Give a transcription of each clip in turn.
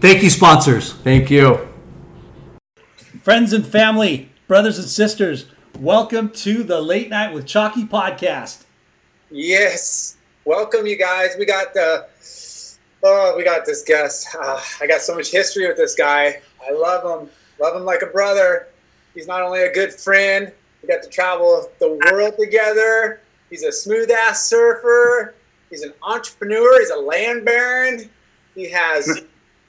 Thank you, sponsors. Thank you. Friends and family, brothers and sisters, welcome to the Late Night with Chalky podcast. Yes. Welcome, you guys. We got the. Oh, we got this guest. Uh, I got so much history with this guy. I love him. Love him like a brother. He's not only a good friend. We got to travel the world together. He's a smooth ass surfer. He's an entrepreneur. He's a land baron. He has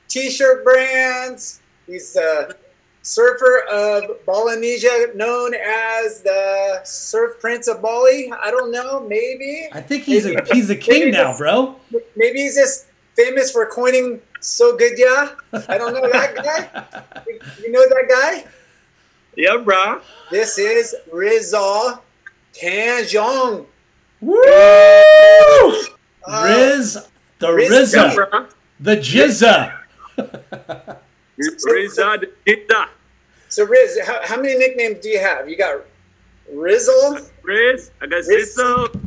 t-shirt brands. He's a surfer of Polynesia, known as the Surf Prince of Bali. I don't know. Maybe. I think he's a he's a king now, bro. Maybe he's just famous for coining "so good yeah." I don't know that guy. You know that guy? Yeah, bro. This is Rizal Tanjung. Woo! Uh, Riz, the Riz- Rizza, bro. the Jizza. Rizad Gita. So Riz, how, how many nicknames do you have? You got Rizzle, Riz. I got Riz. Sisso.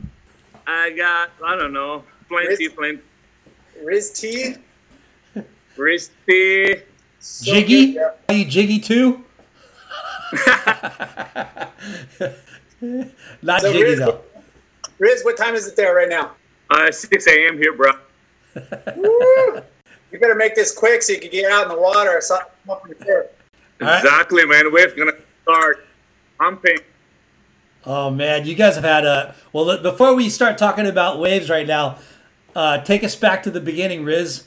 I got, I don't know, plenty, Riz. plenty. Riz T. Risty. So Jiggy? good, Are you Jiggy too? Not So Jiggy Riz- though. Riz, what time is it there right now? Uh, 6 a.m. here, bro. Woo! You better make this quick so you can get out in the water. So I'm up in the surf. All right. Exactly, man. We're gonna start pumping. Oh man, you guys have had a well. Before we start talking about waves right now, uh, take us back to the beginning, Riz.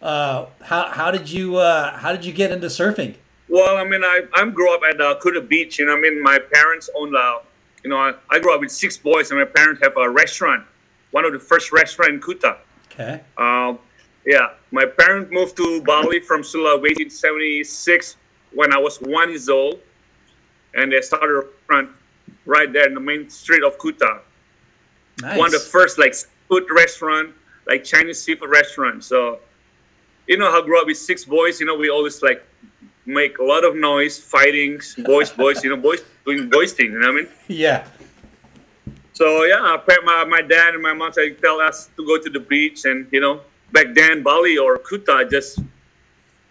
Uh, how how did you uh, how did you get into surfing? Well, I mean, I I grew up at uh, Kuta Beach. You know, I mean, my parents owned uh, you know, I, I grew up with six boys, and my parents have a restaurant, one of the first restaurant in Kuta. Okay. Um, yeah, my parents moved to Bali from Sulawesi in '76 when I was one years old, and they started a restaurant right there in the main street of Kuta. Nice. One of the first like food restaurant, like Chinese seafood restaurant. So, you know how I grew up with six boys. You know, we always like make a lot of noise, fighting, boys, boys. You know, boys doing boys thing. You know what I mean? Yeah. So yeah, my, my dad and my mom said tell us to go to the beach, and you know, back then Bali or Kuta just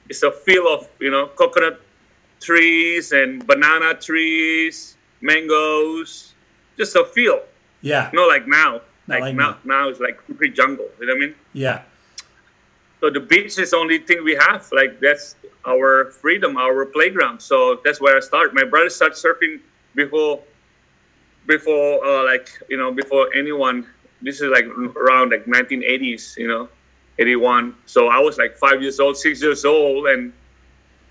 it's a field of you know coconut trees and banana trees, mangoes, just a field. Yeah. Not like now. Not Like, like now, now. now it's like complete jungle. You know what I mean? Yeah. So the beach is the only thing we have. Like that's our freedom, our playground. So that's where I start. My brother started surfing before, before uh, like you know before anyone. This is like around like 1980s, you know, 81. So I was like five years old, six years old, and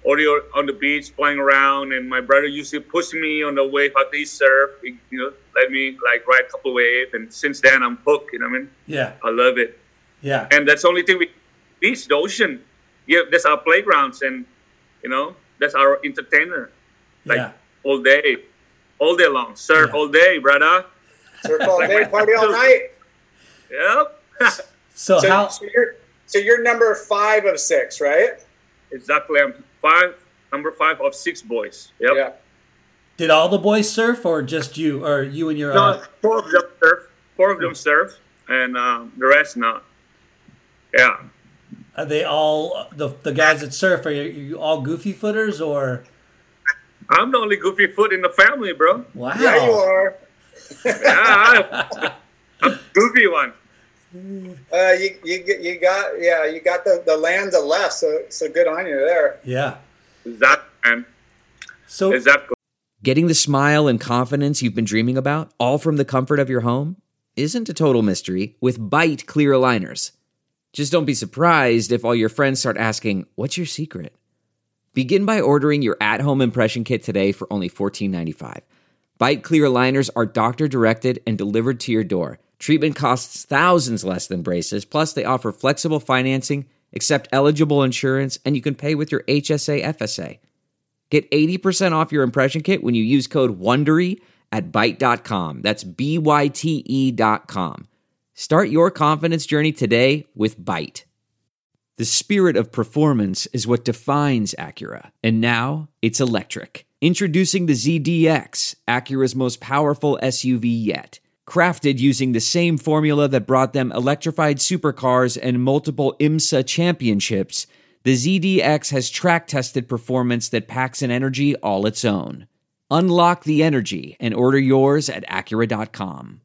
already on the beach playing around. And my brother used to push me on the wave after he surf. He, you know, let me like ride a couple waves. And since then I'm hooked. You know what I mean? Yeah. I love it Yeah. and that's the only thing we beach the ocean yeah that's our playgrounds and you know that's our entertainer like Yeah. all day all day long surf Yeah. all day brother Surf all day, party all night. yep So, So, how? so you're so you're number five of six, right? exactly i'm five number five of six boys yep Yeah. Did all the boys surf, or just you, or you and your? no Uh, four of them surf four of them surf and um, the rest not yeah are they all the the guys that surf? Are you, you all goofy footers, or? i'm the only goofy foot in the family bro Wow. Yeah, you are. yeah I- i'm goofy one Uh, you, you you got yeah you got the the land to left, so so good on you there. Yeah. that man So exactly Getting the smile and confidence you've been dreaming about, all from the comfort of your home, isn't a total mystery with Byte clear aligners. Just don't be surprised if all your friends start asking, What's your secret? Begin by ordering your at home impression kit today for only $14.95. Byte clear aligners are doctor directed and delivered to your door. Treatment costs thousands less than braces, plus, they offer flexible financing, accept eligible insurance, and you can pay with your HSA FSA. Get 80% off your impression kit when you use code WONDERY at Byte.com. That's B-Y-T-E dot com. Start your confidence journey today with Byte. The spirit of performance is what defines Acura. And now it's electric. Introducing the ZDX, Acura's most powerful SUV yet. Crafted using the same formula that brought them electrified supercars and multiple IMSA championships, the ZDX has track tested performance that packs an energy all its own. Unlock the energy and order yours at Acura.com.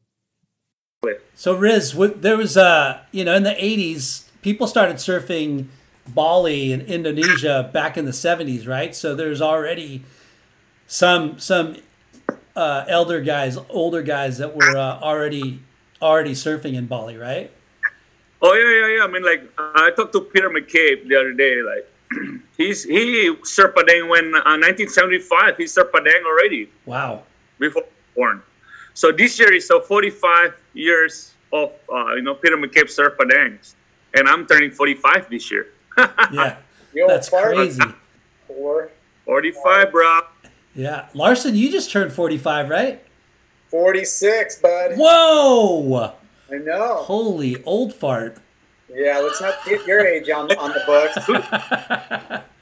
So Riz, what, there was uh, you know, in the '80s, people started surfing Bali and Indonesia back in the '70s, right? So there's already some some uh, elder guys, older guys that were uh, already already surfing in Bali, right? Oh yeah, yeah, yeah. I mean, like I talked to Peter McCabe the other day. Like he's he surfed Padang when uh, 1975. He surfed Padang already Wow. before born. So this year is so 45 years of uh, you know Peter McCabe surf Padangs, and I'm turning 45 this year. Yeah, You old that's fart. crazy. Four, 45, bro. Yeah, Larson, you just turned 45, right? 46, bud. Whoa! I know. Holy old fart. Yeah, let's not get your age on on the books.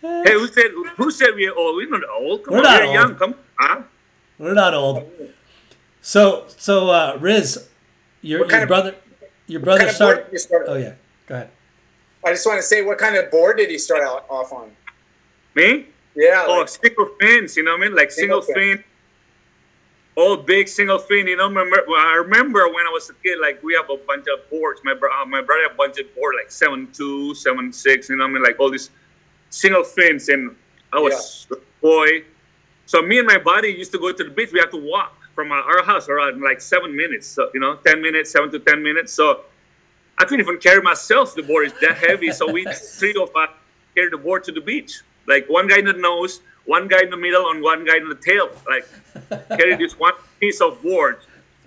Hey, who said who said we're old? We're not old. Come We're on, not we're old. young. Come on. We're not old. So, so uh, Riz, your, What kind your of- brother, your brother kind started. you started? Oh yeah, go ahead. I just want to say, what kind of board did he start out off on? Me? Yeah. Oh, like- single fins, you know what I mean? Like single, Single fin. fin. Old big single fin, you know. Remember, I remember when I was a kid, like we have a bunch of boards. My bro, my brother had a bunch of boards, like seven two, seven six. You know what I mean? Like all these single fins, and I was a boy. So me and my buddy used to go to the beach. We had to walk from our, our house around like seven minutes. So you know, ten minutes, seven to ten minutes. So I couldn't even carry myself. The board is that heavy. So we three of us carried the board to the beach. Like one guy in the nose, one guy in the middle, and one guy in the tail. Like carry this one piece of board.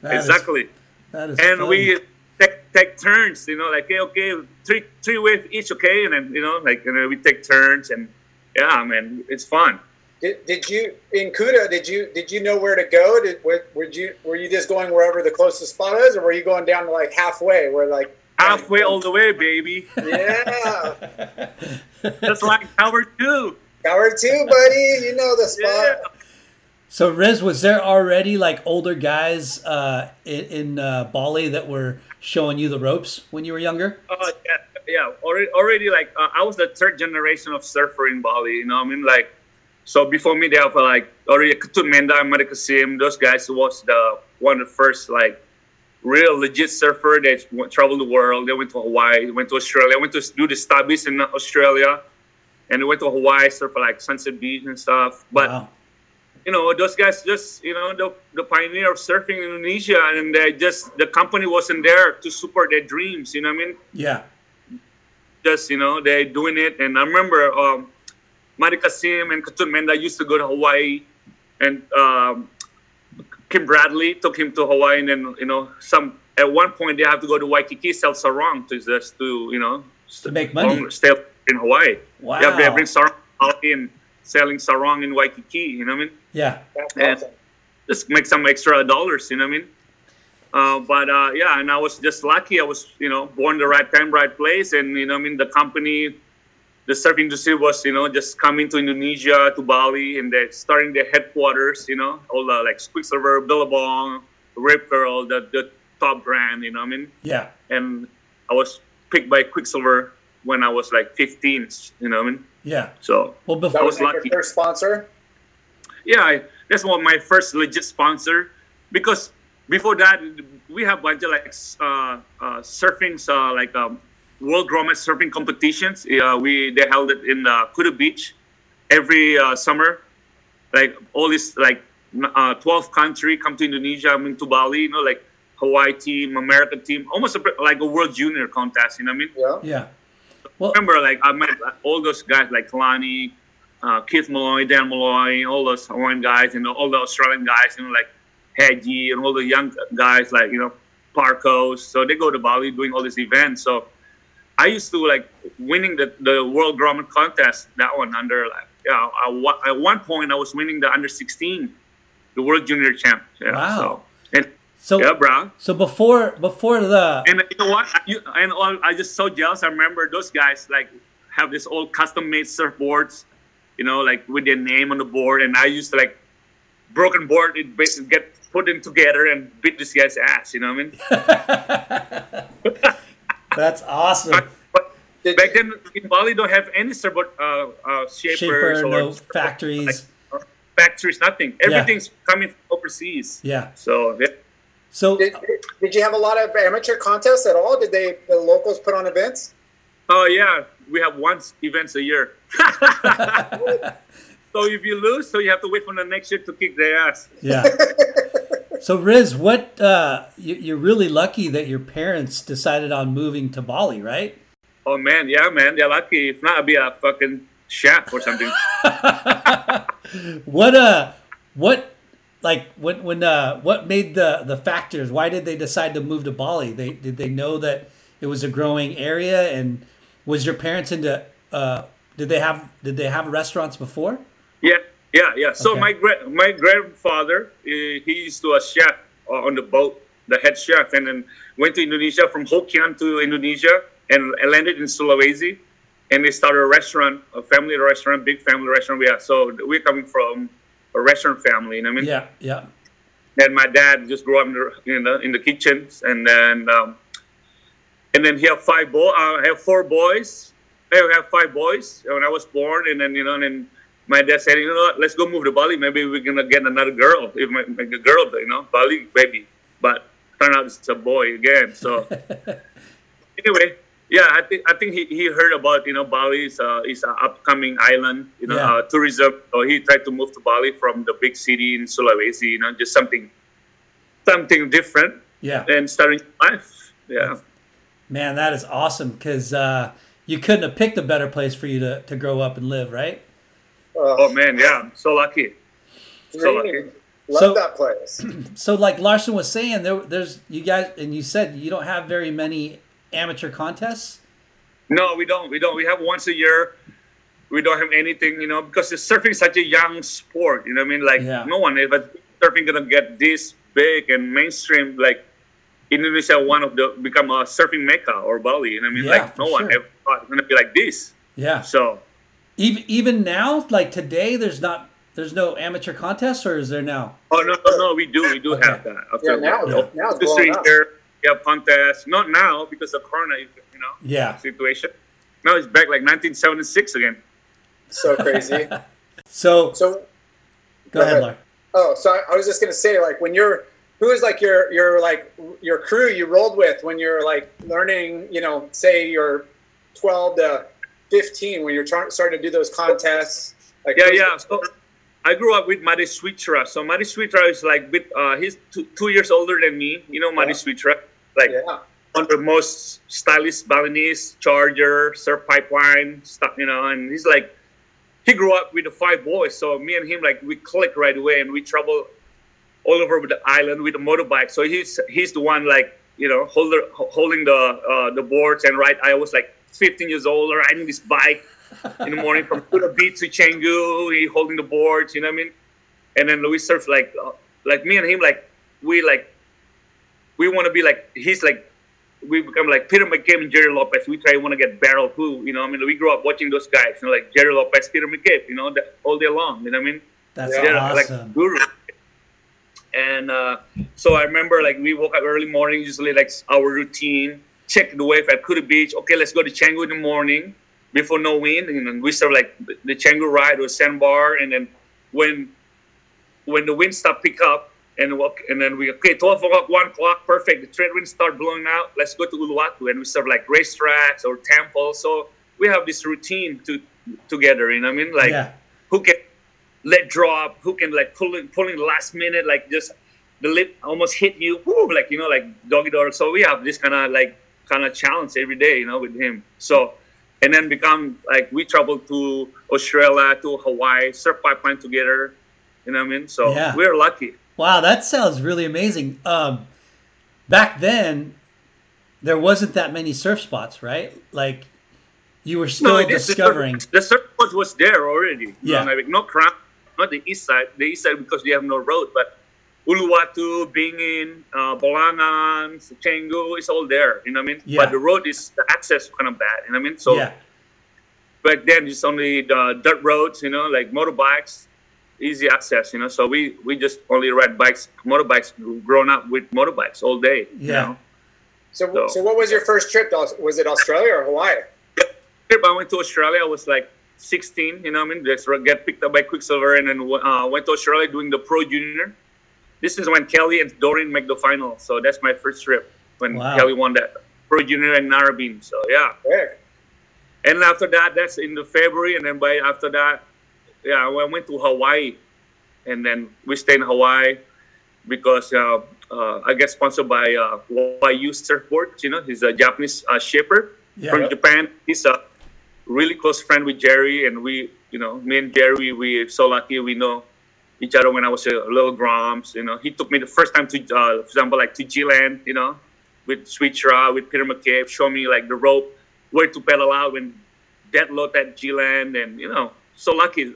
That is- exactly. that is and fun. we take, take turns. You know, like okay, okay, three three with each, okay, and then you know, like and then we take turns, and yeah, I man, it's fun. Did, did you in Kuta? Did you did you know where to go? Did were, were you were you just going wherever the closest spot is, or were you going down to like halfway? Where like Halfway all the way, baby. Yeah, That's like Tower Two. Howard too, buddy. You know the spot. Yeah. So Riz, was there already like older guys uh, in, in uh, Bali that were showing you the ropes when you were younger? Uh, yeah, yeah. Already, already like uh, I was the third generation of surfer in Bali. You know, what I mean, like, so before me, they have like already Ketut Menda, America Sim. Those guys who was the one of the first like real legit surfer. that traveled the world. They went to Hawaii, went to Australia, went to do the stubbies in Australia, and they went to Hawaii, surf like Sunset Beach and stuff. But wow. you know, those guys just, you know, the, the pioneer of surfing in Indonesia, and they just, the company wasn't there to support their dreams, you know what I mean? Yeah. Just, you know, they're doing it. And I remember um, Made Kasim and Ketut Menda used to go to Hawaii, and um, Kim Bradley took him to Hawaii, and then, you know, some, at one point they have to go to Waikiki, sell sarong to just to, you know, To make money. long- stay in Hawaii. Wow. Yeah, they bring sarong out in selling sarong in Waikiki, you know what I mean? Yeah. That's And- awesome. just make some extra dollars, you know what I mean? Uh, but uh, yeah, and I was just lucky. I was, you know, born the right time, right place, and you know, I mean, the company, the surf industry was, you know, just coming to Indonesia, to Bali, and they're starting their headquarters. You know, all the like Quiksilver, Billabong, Rip Curl, the the top brand. You know, what I mean, Yeah. and I was picked by Quiksilver when I was like 15. You know, what I mean, Yeah. so Well, That before was was like lucky. your first sponsor. yeah, I, that's one my first legit sponsor because before that we have bunch of like uh, uh, surfing, uh, like um, world grommet surfing competitions. Uh, we they held it in uh, Kuta Beach every uh, summer. Like all this like uh, 12 country come to Indonesia, I mean to Bali, you know, like Hawaii team, American team, almost a, like a world junior contest. You know what I mean? Yeah. yeah. Well, remember, like I met all those guys, like Kalani, uh, Keith Malloy, Dan Malloy, all those Hawaiian guys, and all the Australian guys, you know, like Hedgie and all the young guys, like you know, Parkos. So they go to Bali doing all these events. So I used to like winning the the World Grommet contest. That one under like yeah, I, at one point I was winning the under 16, the World Junior Champ. Yeah, Wow. So, and so yeah, bro. so before before the And you know what? You, and all, I just so jealous. I remember those guys like have this old custom made surfboards, you know, like with their name on the board. And I used to like broken board, it get put them together and beat this guy's ass. You know what I mean? that's awesome. But Did back then in Bali, don't have any surfboard uh, uh, shapers Shaper, or no factories. like, uh, factories, nothing. Yeah. Everything's coming from overseas. Yeah. So yeah. So Did, did you have a lot of amateur contests at all? Did they the locals put on events? Oh yeah, we have once events a year. so if you lose, so you have to wait for the next year to kick their ass. yeah. So Riz, what uh, you, you're really lucky that your parents decided on moving to Bali, right? Oh man, yeah, man, they're lucky. If not, I'd be a fucking chef or something. What uh, what like when when uh, what made the the factors? Why did they decide to move to Bali? They did they know that it was a growing area, and was your parents into? Uh, did they have did they have restaurants before? yeah, yeah, yeah. So Okay. my gra- my grandfather, uh, he used to a chef uh, on the boat, the head chef, and then went to Indonesia from Hokkien to Indonesia and landed in Sulawesi, and they started a restaurant, a family restaurant, big family restaurant. We are so we're coming from a restaurant family. You know what I mean? Yeah, yeah, and my dad just grew up in the in the, in the kitchens and then um, and then he have five boy. Uh, I have four boys. I have five boys when I was born, and then you know, and then my dad said, you know what, let's go move to Bali. Maybe we're gonna get another girl, if my, make a girl, you know, Bali baby. But turned out it's a boy again. So anyway, yeah, I think I think he, he heard about you know Bali is uh, is an upcoming island, you know, Yeah. uh, tourism. So he tried to move to Bali from the big city in Sulawesi, you know, just something something different Yeah. and starting life. Yeah. Man, that is awesome because uh, you couldn't have picked a better place for you to, to grow up and live, right? Oh man, yeah, I'm so lucky. So lucky. Love So- that place. So, like Larson was saying, there, there's you guys, and you said you don't have very many amateur contests. No, we don't. We don't. We have once a year. We don't have anything, you know, because the surfing is such a young sport. You know what I mean? Like Yeah. no one, if surfing gonna get this big and mainstream, like Indonesia, one of the become a surfing mecca or Bali. You know what I mean? Yeah, like for no one ever thought it's gonna be like this. Yeah. So Even even now, like today, there's not there's no amateur contests, or is there now? Oh no, no, no, we do, we do Okay. have that. Yeah, now, Yeah. now it's the blowing street up. here, we have contests. Not now because of Corona, you know, Yeah. situation. Now it's back like 1976 again. So crazy. So So, go ahead, Lar. oh, so I, I was just gonna say, like, when you're, who is like your your like your crew you rolled with when you're like learning, you know, say you're 12 to 15 when you're trying starting to do those contests. Like, Yeah, yeah. So I grew up with Made Switra. So Made Switra is like bit, uh, he's two, two years older than me. You know Made Yeah. Switra, like Yeah. one of the most stylish Balinese charger, surf pipeline stuff. You know, and he's like he grew up with the five boys. So me and him like we click right away, and we travel all over with the island with a motorbike. So he's he's the one like you know holder, holding the uh, the boards and right. I was like 15 years old riding this bike in the morning from Kuta Beach to he holding the boards, you know what I mean? And then we surf like, uh, like me and him, like we like, we want to be like, he's like, we become like Peter McCabe and Gerry Lopez. We try to want to get Barrel who, you know, what I mean, we grew up watching those guys, you know, like Gerry Lopez, Peter McCabe, you know, the, all day long, you know what I mean? That's. They're awesome. like guru. And uh, so I remember like we woke up early morning, usually like our routine, check the wave at Kuta Beach. Okay, let's go to Canggu in the morning before no wind. And then we start like the- Canggu ride or sandbar. And then when when the wind start pick up and walk, and then we okay 12 o'clock, 1 o'clock, perfect. The trade wind start blowing out. Let's go to Uluwatu and we start like racetracks or temples. So we have this routine to together. You know what I mean? Like yeah. who can let drop, who can like pull in, pull last minute, like just the lip almost hit you, whoo, like you know, like doggy dog. So we have this kind of like kind of challenge every day, you know, with him. So and then become like we travel to Australia, to Hawaii, surf pipeline together. You know what I mean? So Yeah. we're lucky. Wow, that sounds really amazing. Um, back then, there wasn't that many surf spots, right? Like, you were still is- discovering. the surfboard was there already. Yeah. You know, like, no crown, not the east side. The east side because they have no road, but Uluwatu, Bingin, uh, Balangan, Canggu, it's all there. You know what I mean? Yeah. But the road is the access kind of bad. You know what I mean? So yeah, back then it's only the dirt roads. You know, like motorbikes, easy access. You know, so we we just only ride bikes, motorbikes. Grown up with motorbikes all day. you Yeah. know? So, So- so what was your first trip? Was it Australia or Hawaii? trip I went to Australia, I was like 16, you know what I mean? Just get picked up by Quiksilver and then uh, went to Australia doing the Pro Junior. This is when Kelly and Dorian make the final. So that's my first trip when Wow. Kelly won that Pro Junior and Narrabeen. So yeah. Quick. And after that, that's in the February. And then by after that, yeah, I went to Hawaii. And then we stayed in Hawaii because uh, uh, I get sponsored by uh, YU Surfboards. You know, he's a Japanese uh, shaper yeah, from Japan. He's a really close friend with Gerry, and we, you know, me and Gerry, we so lucky we know each other when I was a little Groms. You know, he took me the first time to, uh, for example, like to G-Land, you know, with Switra, with Peter McCabe, show me like the rope, where to pedal out when dead load at G-Land, and you know, so lucky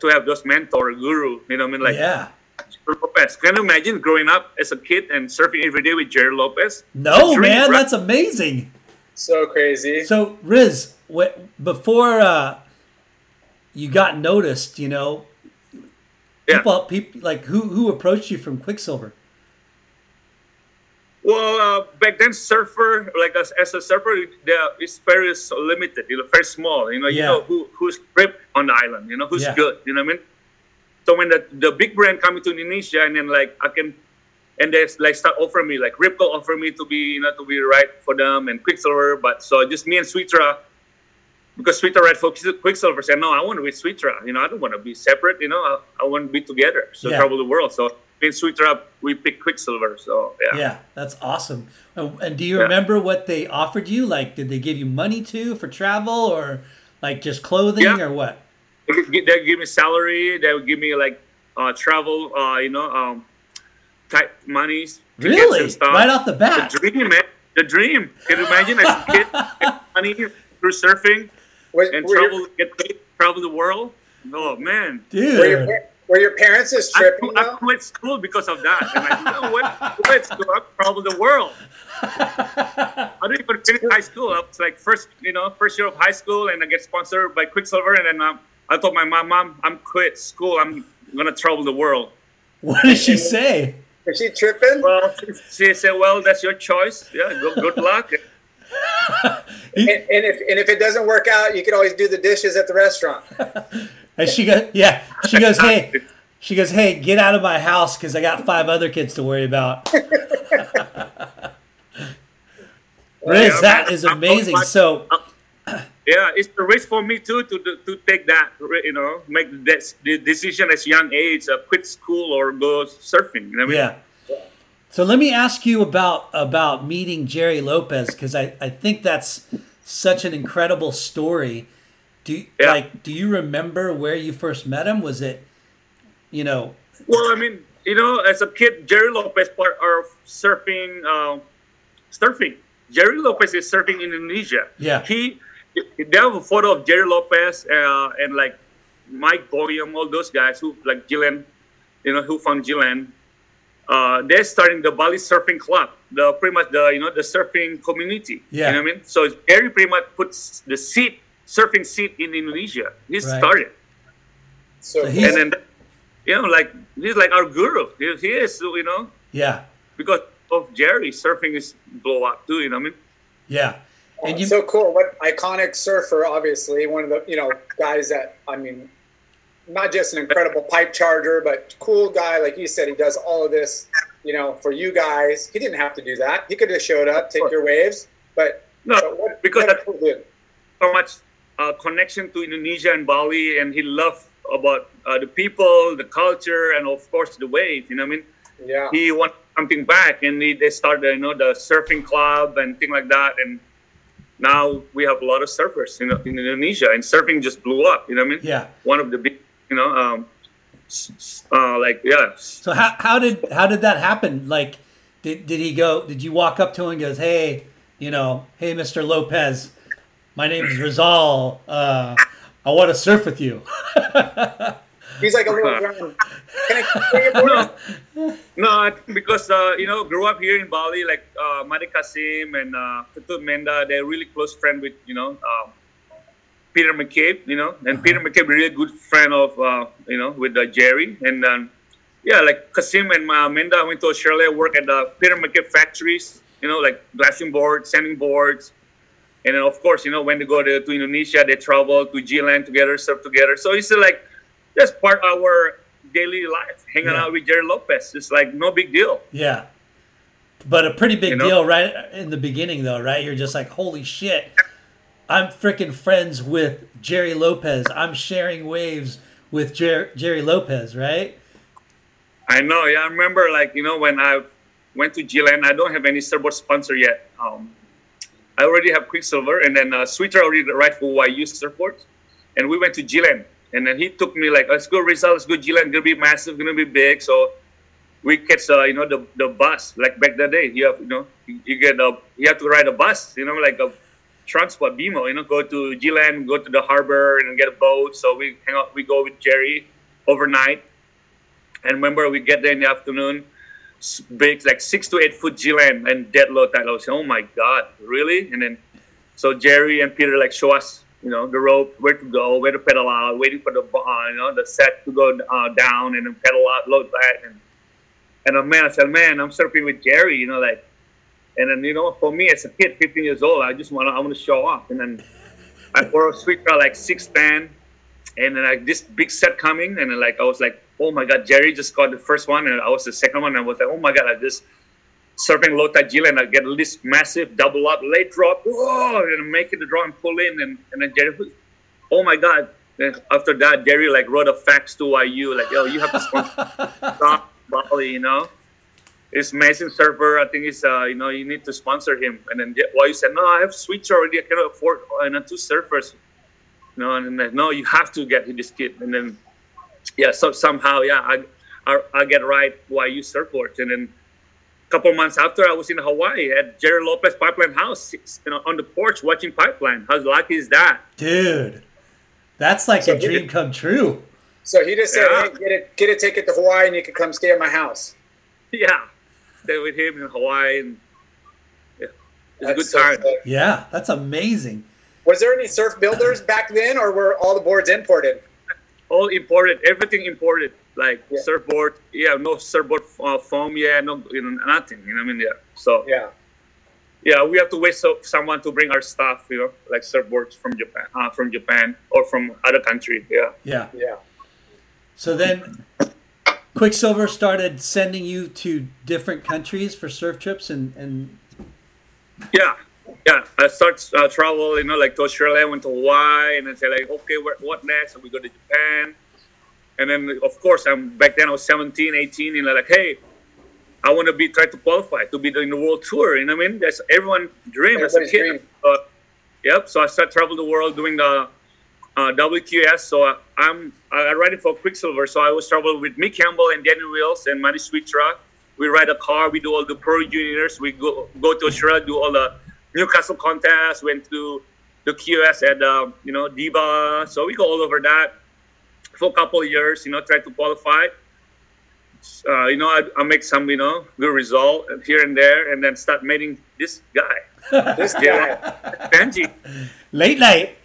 to have those mentor guru. You know, what I mean, like yeah. Gerry Lopez. Can you imagine growing up as a kid and surfing every day with Gerry Lopez? No, Dream, man, right? that's amazing. So crazy. So, Riz, wh- before uh, you got noticed, you know, Yeah. people, people like who who approached you from Quiksilver? Well, uh, back then, surfer like as, as a surfer, the, it's very limited. You know, very small. You know, you know who who's grip on the island. You know, who's Yeah. good. You know what I mean? So when the the big brand coming to Indonesia, and then like I can, and they like start offering me like Rip Curl offer me to be you know to be right for them and Quiksilver, but so just me and Switra. Because Switra right for Quiksilver said, no, I want to be Switra. You know, I don't want to be separate. You know, I, I want to be together. So Yeah. travel the world. So and Switra, we pick Quiksilver. So yeah. Yeah, that's awesome. And and do you Yeah. remember what they offered you? Like, did they give you money too for travel, or like just clothing, Yeah. or what? They give me salary. They would give me like uh, travel, uh, you know, um, type monies. Really? stuff. Right off the bat? The dream, man. The dream. Can you imagine as a kid, money through surfing Was, and were, travel, your, get paid, travel the world? Oh man. were, your, Dude. were your parents just I, tripping? I though? quit school because of that. And I, you know what? Quit school. I travel the world. I didn't even finish high school. I was like first, you know, first year of high school, and I get sponsored by Quiksilver, and then um, I told my mom, "Mom, I'm quit school. I'm gonna travel the world." What did she say? Is she tripping? Well, she said, "Well, that's your choice. Yeah, good, good luck." And, and if and if it doesn't work out, you can always do the dishes at the restaurant. And she goes, yeah. She goes, hey. She goes, hey, get out of my house because I got five other kids to worry about. Riz, Yeah, that man. is amazing. So, Yeah, it's a risk for me too to to, to take that. You know, make that the decision as young age, uh, quit school or go surfing. You know what I mean? yeah. So let me ask you about about meeting Gerry Lopez because I, I think that's such an incredible story. Do you, Yeah. like do you remember where you first met him? Was it, you know, Well, I mean, you know, as a kid, Gerry Lopez part of surfing, uh, surfing. Gerry Lopez is surfing in Indonesia. Yeah. He, they have a photo of Gerry Lopez uh, and like Mike Boyum, all those guys who like G-Land, you know, who found G-Land. Uh, they're starting the Bali Surfing Club, the pretty much the you know the surfing community. Yeah. You know what I mean? So Gerry pretty much puts the seat, surfing seat in Indonesia. He Right. started So, So he's- and then you know like he's like our guru he, he is you know yeah, because of gerry surfing is blow up too you know what i mean yeah, and you so cool. What iconic surfer, obviously, one of the you know guys that I mean, not just an incredible pipe charger, but cool guy. Like you said, he does all of this, you know, for you guys. He didn't have to do that. He could have showed up, take your waves, but, no but what, because what a cool so much uh, connection to indonesia and bali and he loved about uh, the people the culture and of course the wave you know what i mean Yeah. he wanted something back and he, they started you know the surfing club and thing like that and now we have a lot of surfers in, in indonesia and surfing just blew up you know what i mean yeah. one of the big you know um s- s- uh, like yeah So how how did how did that happen? Like, did did he go? Did you walk up to him and goes, hey, you know, hey, Mr. Lopez, my name is Rizal. Uh, I want to surf with you. He's like a little ground. Can I can your board? No, no, because uh, you know, grew up here in Bali, like uh, Made Kasim and uh, Ketut Menda, they're really close friend with you know um, Peter McCabe, you know, and Peter McCabe really good friend of uh, you know with uh, Gerry, and um, yeah, like Kasim and uh, Menda went to Australia, work at the Peter McCabe factories, you know, like glassing boards, sanding boards. And then, of course, you know, when they go to, to Indonesia, they travel to G-Land together, surf together. So it's like, that's part of our daily life, hanging Yeah. out with Gerry Lopez. It's like no big deal. Yeah. But a pretty big You know? deal right in the beginning, though, right? You're just like, holy shit, I'm freaking friends with Gerry Lopez. I'm sharing waves with Jer- Gerry Lopez, right? I know. Yeah, I remember like you know when I went to G-Land, I don't have any surfboard sponsor yet. Um, I already have Quiksilver, and then uh, Switra already for YU surfboards, and we went to G-Land, and then he took me like, let's go Rizal, let's go G-Land, gonna be massive, gonna be big. So we catch uh, you know the the bus like back that day. You have you know you, get a you have to ride a bus, you know like a transport bemo, you know, go to G-Land, go to the harbor and get a boat. So we hang out, we go with Gerry overnight. And remember, we get there in the afternoon, big, like six to eight foot G-Land and dead low tide. I was oh my God, really? And then, so Gerry and Peter like show us, you know, the rope, where to go, where to pedal out, waiting for the, uh, you know, the set to go uh, down and then pedal out, load back. And, and uh, man, I said, man, I'm surfing with Gerry, you know, like, And then you know, for me as a kid, 15 years old, I just want to I want to show off. And then I wore a sweet car like six ten, and then like this big set coming, and then like I was like, oh my god, Gerry just got the first one, and I was the second one, and I was like, oh my god, I just surfing low tide and I get this massive double up late drop, whoa, and I'm making the draw and pull in, and, and then Gerry, oh my god. Then after that, Gerry like wrote a fax to YU, like, yo, you have to stop Bali, you know it's amazing server. I think it's uh, you know you need to sponsor him. And then YU said no, I have Switch already. I cannot afford and uh, two servers. You know, and then no, you have to get this kid. And then yeah, so somehow yeah, I I, I get right YU surfboards. And then a couple months after, I was in Hawaii at Gerry Lopez Pipeline House, you know, on the porch watching Pipeline. How lucky is that, dude? That's like so a dream come true. So he just said, yeah. "Hey, get a get a ticket to Hawaii, and you can come stay at my house." Yeah, stay with him in Hawaii, and yeah, it's a good so time. Sick. Yeah, that's amazing. Was there any surf builders back then, or were all the boards imported? All imported, everything imported, like yeah. surfboard. Yeah, no surfboard uh, foam. Yeah, no, you know, nothing. You know what I mean? Yeah. So yeah, yeah, we have to wait so someone to bring our stuff. You know, like surfboards from Japan, uh, from Japan or from other country. Yeah. Yeah. Yeah. So then, Quiksilver started sending you to different countries for surf trips and, and yeah yeah. I start uh, travel you know like to Australia went to Hawaii and then say like okay what next? And we go to Japan. And then of course I'm back then I was 17 18 and like hey I want to be try to qualify to be in the world tour you know what I mean? That's everyone dream as a kid. uh, yep so I started travel the world doing the uh, WQS. So I'm I ride it for Quiksilver. So I was traveling with Mick Campbell and Danny Wills and Matty Switra. We ride a car. We do all the Pro Juniors. We go go to Australia, do all the Newcastle contests. Went to the QS at uh, you know Diba. So we go all over that for a couple of years. You know, try to qualify. Uh, you know, I, I, make some, you know, good result here and there, and then start meeting this guy, this guy, Benji. Late night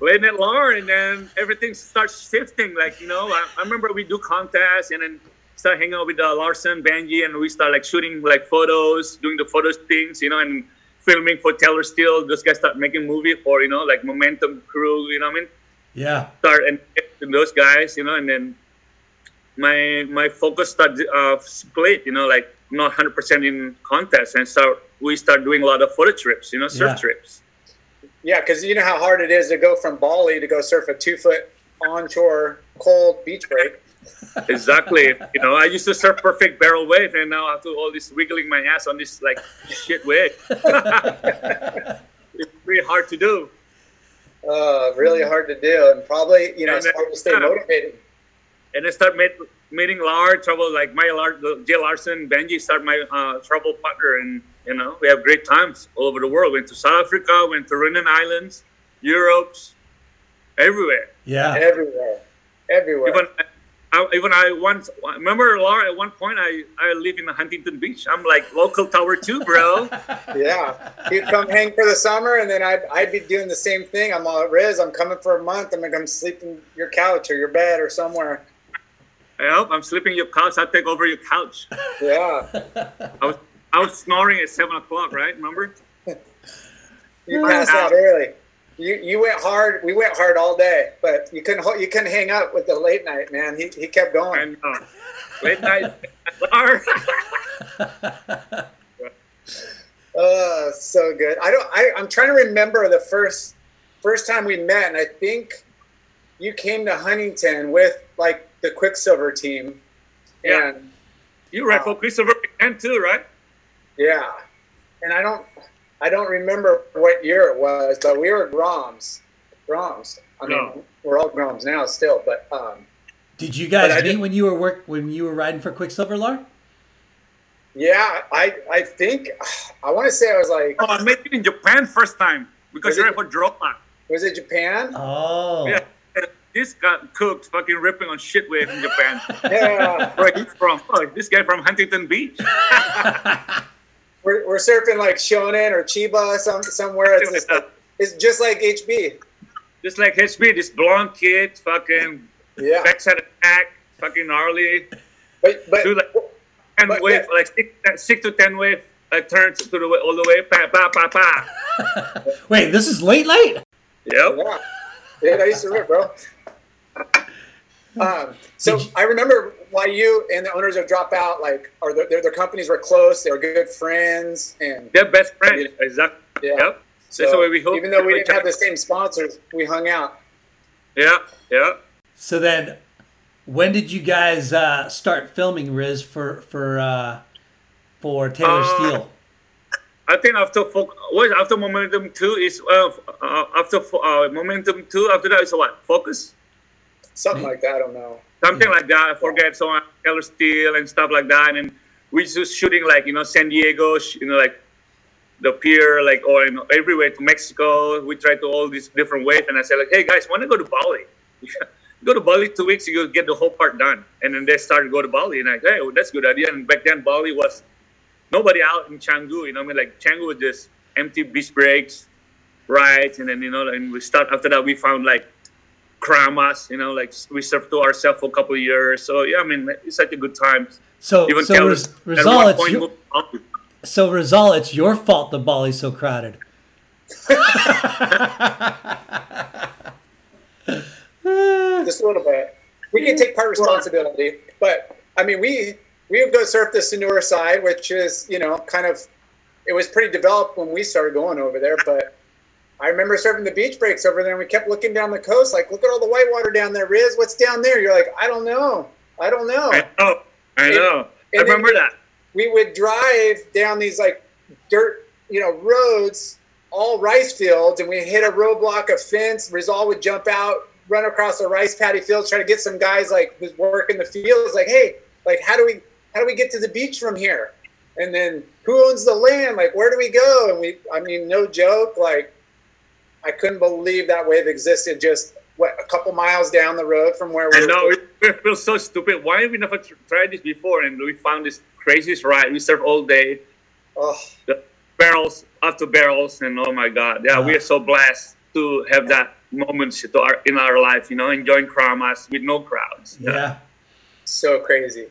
letting it learn, and then everything starts shifting. Like you know, I, I remember we do contests, and then start hanging out with uh, Larson, Benji, and we start like shooting like photos, doing the photos things, you know, and filming for Taylor Steele. Those guys start making movie for you know like Momentum Crew, you know what I mean? Yeah. Start and, and those guys, you know, and then my my focus start uh, split, you know, like not hundred percent in contests, and start we start doing a lot of photo trips, you know, surf yeah. trips. Yeah, because you know how hard it is to go from Bali to go surf a two foot onshore cold beach break. exactly. You know, I used to surf perfect barrel wave, and now I have to all this wiggling my ass on this like shit wave. it's pretty hard to do. Uh, really hard to do, and probably you know and it's hard to stay motivated. And I start meet, meeting large trouble like my large Jay Larson, Benji, start my uh, trouble partner, and you know, we have great times all over the world. Went to South Africa, went to Reunion Islands, Europe's, everywhere. Yeah, everywhere, everywhere. Even I, even I once remember Laura. At one point, I I live in Huntington Beach. I'm like local tower two, bro. yeah, he'd come hang for the summer, and then I'd I'd be doing the same thing. I'm all at Riz. I'm coming for a month. I'm gonna come sleep in your couch or your bed or somewhere. Yep, I'm sleeping your couch. I take over your couch. Yeah. I was I was snoring at seven o'clock, right? Remember? you passed out early. You you went hard. We went hard all day, but you couldn't you couldn't hang up with the late night man. He he kept going. Late night. oh, so good. I don't. I, I'm trying to remember the first first time we met, and I think you came to Huntington with like the Quiksilver team. Yeah. And, you were uh, for Quiksilver and too, right? Yeah, and I don't, I don't remember what year it was, but we were Groms. Groms. I mean, no. we're all Groms now still, but. Um, did you guys meet when you were work when you were riding for Quiksilver Lar? Yeah, I I think I want to say I was like. Oh, I met you in Japan first time because you're in for Droma. Was it Japan? Oh. Yeah. This got cooked, fucking ripping on shit wave in Japan. yeah. Where he's from? Oh, this guy from Huntington Beach. we're, we're surfing like Shonan or Chiba some, somewhere. It's just, it's just like HB. Just like HB, this blonde kid, fucking yeah, backside attack, fucking gnarly. But but like ten but, wave, yeah. like six, six to ten wave I turned to the way, all the way, pa pa pa pa. Wait, this is late, late. Yep. Yeah, yeah, I used to rip, bro. Um, so I remember why you and the owners of Dropout, like, or their, their, their companies were close. They were good friends, and They're best friends. Exactly. yeah. Yep. So That's the way we hope. even though we didn't have the same sponsors, we hung out. Yeah. Yeah. So then, when did you guys uh, start filming Riz for for uh, for Taylor Uh, Steele? I think after fo- what after momentum two is uh, uh after fo- uh, momentum two after that is what focus Something like that. I don't know. something like that. I forget so uh, Taylor Steele and stuff like that. And we just shooting like you know San Diego, you know like the pier, like or you know, everywhere to Mexico. We try to all these different ways. And I said like, hey guys, want to go to Bali? go to Bali two weeks, you get the whole part done. And then they started to go to Bali, and I hey, well, that's a good idea. And back then Bali was nobody out in Canggu. You know, what I mean like Canggu was just empty beach breaks, rides, and then you know, and we start after that we found like Kramas, you know, like we surfed to ourselves for a couple of years. So yeah, I mean, it's such a good time. So Even so Taylor- Riz, at Rizal, it's point your, so Rizal, it's your fault the Bali's so crowded. Just a little bit. We can take part responsibility, but I mean, we we would go surf the Sanur side, which is you know kind of it was pretty developed when we started going over there. But I remember surfing the beach breaks over there, and we kept looking down the coast, like, look at all the white water down there, Riz. What's down there? You're like, I don't know, I don't know. I know, I know. I and remember we- that. we would drive down these like dirt, you know, roads, all rice fields, and we hit a roadblock, a fence. Rizal would jump out, run across the rice paddy fields, try to get some guys like who's working the fields. Like, hey, like how do we how do we get to the beach from here? And then who owns the land? Like, where do we go? And we, I mean, no joke, like I couldn't believe that wave existed just what a couple miles down the road from where we I were. know. We feel so stupid. Why have we never tried this before? And we found this craziest ride. We surf all day, Oh, the barrels after barrels, and oh my God, yeah, we are so blessed to have that moment to our, in our life. You know, enjoying Kramas with no crowds. Yeah. so crazy.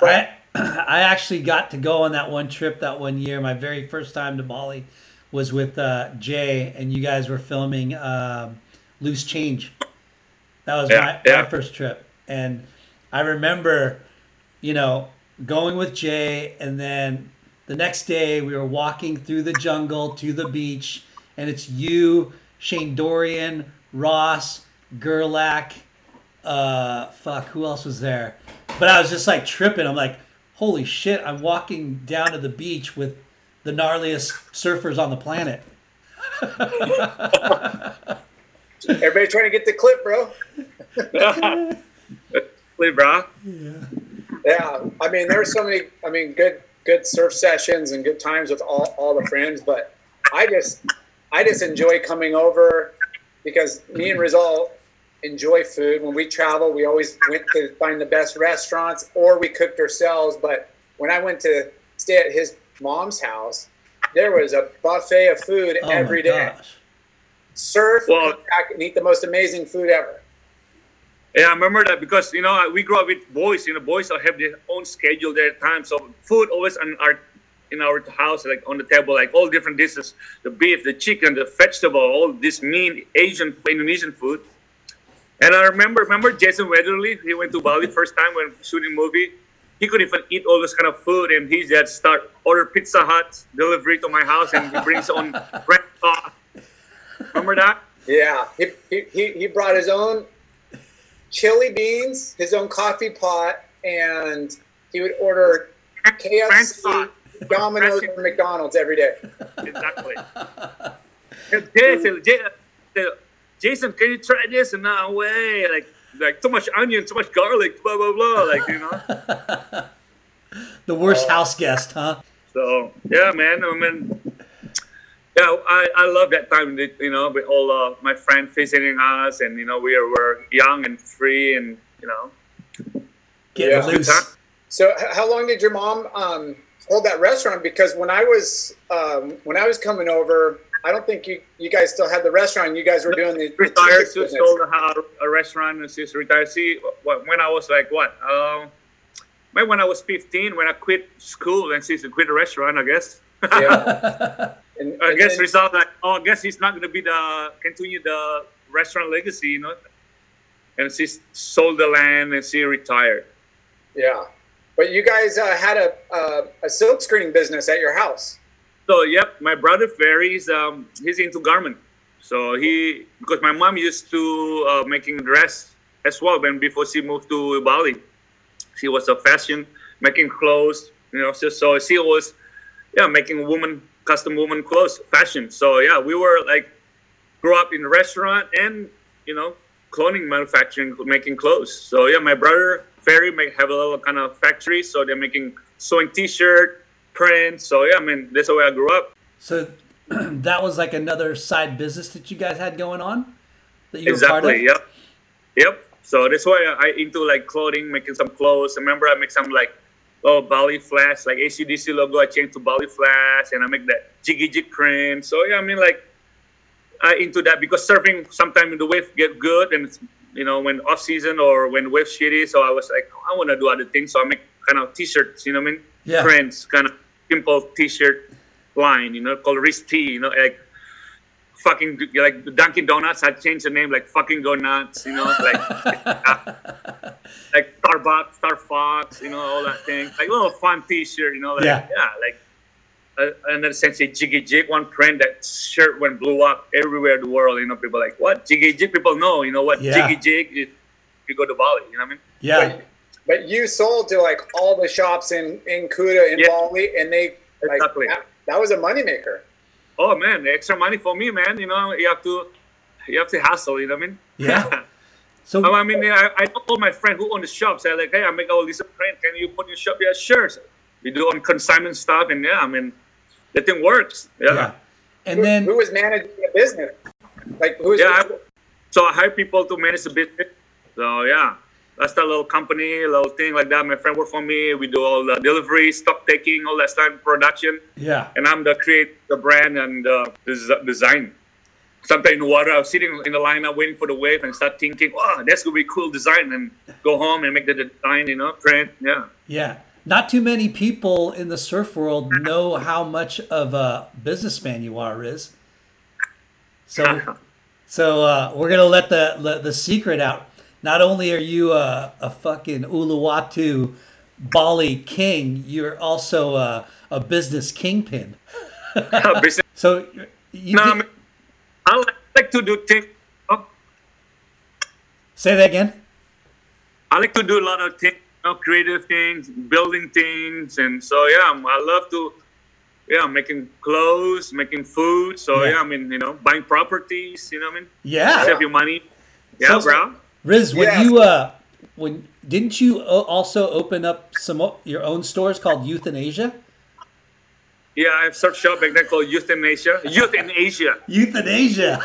I I actually got to go on that one trip that one year. My very first time to Bali was with uh, Jay, and you guys were filming um, Loose Change. That was Yeah, my, yeah. my first trip, and I remember, you know, going with Jay, and then the next day we were walking through the jungle to the beach, and it's you, Shane Dorian, Ross, Gerlach, uh fuck who else was there but i was just like tripping i'm like holy shit i'm walking down to the beach with the gnarliest surfers on the planet Everybody trying to get the clip, bro. Play, bro. Yeah, I mean, there were so many. I mean, good good surf sessions and good times with all, all the friends. But I just I just enjoy coming over because me and Rizal enjoy food. When we travel, we always went to find the best restaurants or we cooked ourselves. But when I went to stay at his mom's house, there was a buffet of food oh every my day. gosh Surf, Well- back, and eat the most amazing food ever. Yeah, I remember that because you know we grew up with boys. You know, boys have their own schedule, their time. So food always on our in our house, like on the table, like all different dishes: the beef, the chicken, the vegetable, all this mean Asian, Indonesian food. And I remember, remember Jason Weatherly. He went to Bali first time when shooting movie. He couldn't even eat all this kind of food, and he just start order Pizza Hut delivery to my house, and he brings on bread. Remember that? Yeah, he, he, he brought his own chili beans, his own coffee pot, and he would order KFC. Domino's, or McDonald's every day. exactly. Jason, Jason, Jason, can you try this? And no way, like, like too much onion, too much garlic, blah blah blah. Like you know. the worst house guest huh So yeah, man. I mean, yeah, I, I love that time. that, You know, with all uh, my friends visiting us, and you know, we were, were young and free, and you know, getting Yeah. loose Huh? So, how long did your mom um, hold that restaurant? Because when I was um, when I was coming over, I don't think you you guys still had the restaurant. You guys were doing the, retired. t-shirt sold a, a restaurant, and she's retired. See, when I was like what, uh, maybe when I was 15, when I quit school and since quit the restaurant, I guess. Yeah. And, I and guess then- result like, oh, I guess he's not gonna be the continue the restaurant legacy, you know. And she sold the land and she retired. yeah. But you guys uh, had a, a a silk screening business at your house. So yep, my brother Ferry's um he's into garment. So he because my mom used to uh, making dress as well when before she moved to Bali. She was a fashion making clothes, you know. So, so she was yeah making woman custom woman clothes fashion. So yeah, we were like grew up in restaurant and you know clothing manufacturing making clothes. So yeah, my brother Ferry may have a little kind of factory. So they're making sewing T-shirt, prints. So yeah, I mean that's the way I grew up. So that was like another side business that you guys had going on that you were part of. Exactly. Yep. Yep. So that's why I into like clothing, making some clothes. Remember I make some like oh Bali flash, like ACDC logo. I changed to Bali flash, and I make that jiggy jig print. So yeah, I mean like I into that because surfing sometimes in the wave get good, and it's, you know when off season or when wave shitty. So I was like I want to do other things. So I make kind of t-shirts. You know what I mean? Yeah. Prints, kind of simple t-shirt line. You know, called Riz T. You know, like fucking like Dunkin' Donuts had changed the name like fucking go nuts, you know, like like Starbucks, Star Fox, you know, all that thing. Like little fun T-shirt, you know, like Yeah. yeah, like. Uh, and then essentially Jiggy Jig, one print that shirt went blew up everywhere in the world. You know, people like what Jiggy Jig. People know, you know what Yeah. Jiggy Jig is. You go to Bali, you know what I mean? Yeah. But, but you sold to like all the shops in in Kuta in Yeah. Bali, and they like Exactly. that, that was a moneymaker. Oh man, the extra money for me, man. You know, you have to, you have to hustle. You know what I mean? Yeah. So Oh, I mean, I, I told my friend who owned the shop, say like, hey, I make all this print. Can you put your shop? Yeah, sure. So we do on consignment stuff, and yeah, I mean, the thing works. Yeah. yeah. And Who, then who was managing the business? Like who was? Yeah, I- So I hire people to manage the business. So yeah, that's a little company, a little thing like that. My friend work for me. We do all the delivery, stock taking, all that stuff, production, yeah. and I'm the create the brand and uh, design. Sometimes in the water, I was sitting in the line, I'm waiting for the wave, and start thinking, "Wow, that's gonna be a cool design," and go home and make the design, you know, print. Yeah. Yeah. Not too many people in the surf world know how much of a businessman you are, Riz. So, so uh, we're gonna let the, the the secret out. Not only are you a, a fucking Uluwatu Bali king, you're also a, a business kingpin. Business. So you No, I, did- mean, I like, to do things. oh, say that again. I like to do a lot of things, you know, creative things, building things, and so yeah, I love to, yeah, making clothes, making food. So Yeah. yeah, I mean, you know, buying properties. You know what I mean? Yeah. Save your money. Yeah, So- bro. Riz, when Yeah. you uh, when didn't you also open up some your own stores called Youth in Asia? Yeah, I have search shop back then called Youth in Asia. Youth in Asia. Youth in Asia.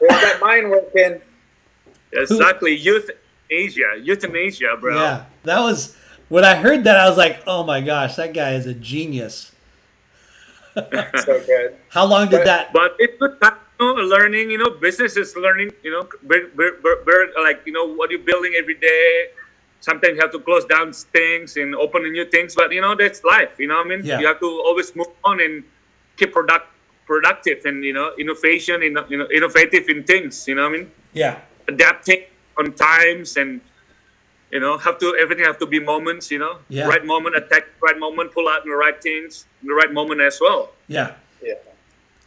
There's that mind working. Exactly. Youth Asia. Youth in Asia, bro. Yeah, that was when I heard that. I was like, "Oh my gosh, that guy is a genius." So good. How long did But- that? But it's good time, know, learning, you know, business is learning, you know, like, you know, what you're building every day. Sometimes you have to close down things and open new things, but, you know, that's life, you know what I mean? Yeah. You have to always move on and keep product, productive and, you know, innovation, in, you know, innovative in things, you know what I mean? Yeah, Adapting on times and, you know, have to, everything have to be moments, you know, Yeah. right moment, attack, right moment, pull out the right things, in the right moment as well. yeah. Yeah.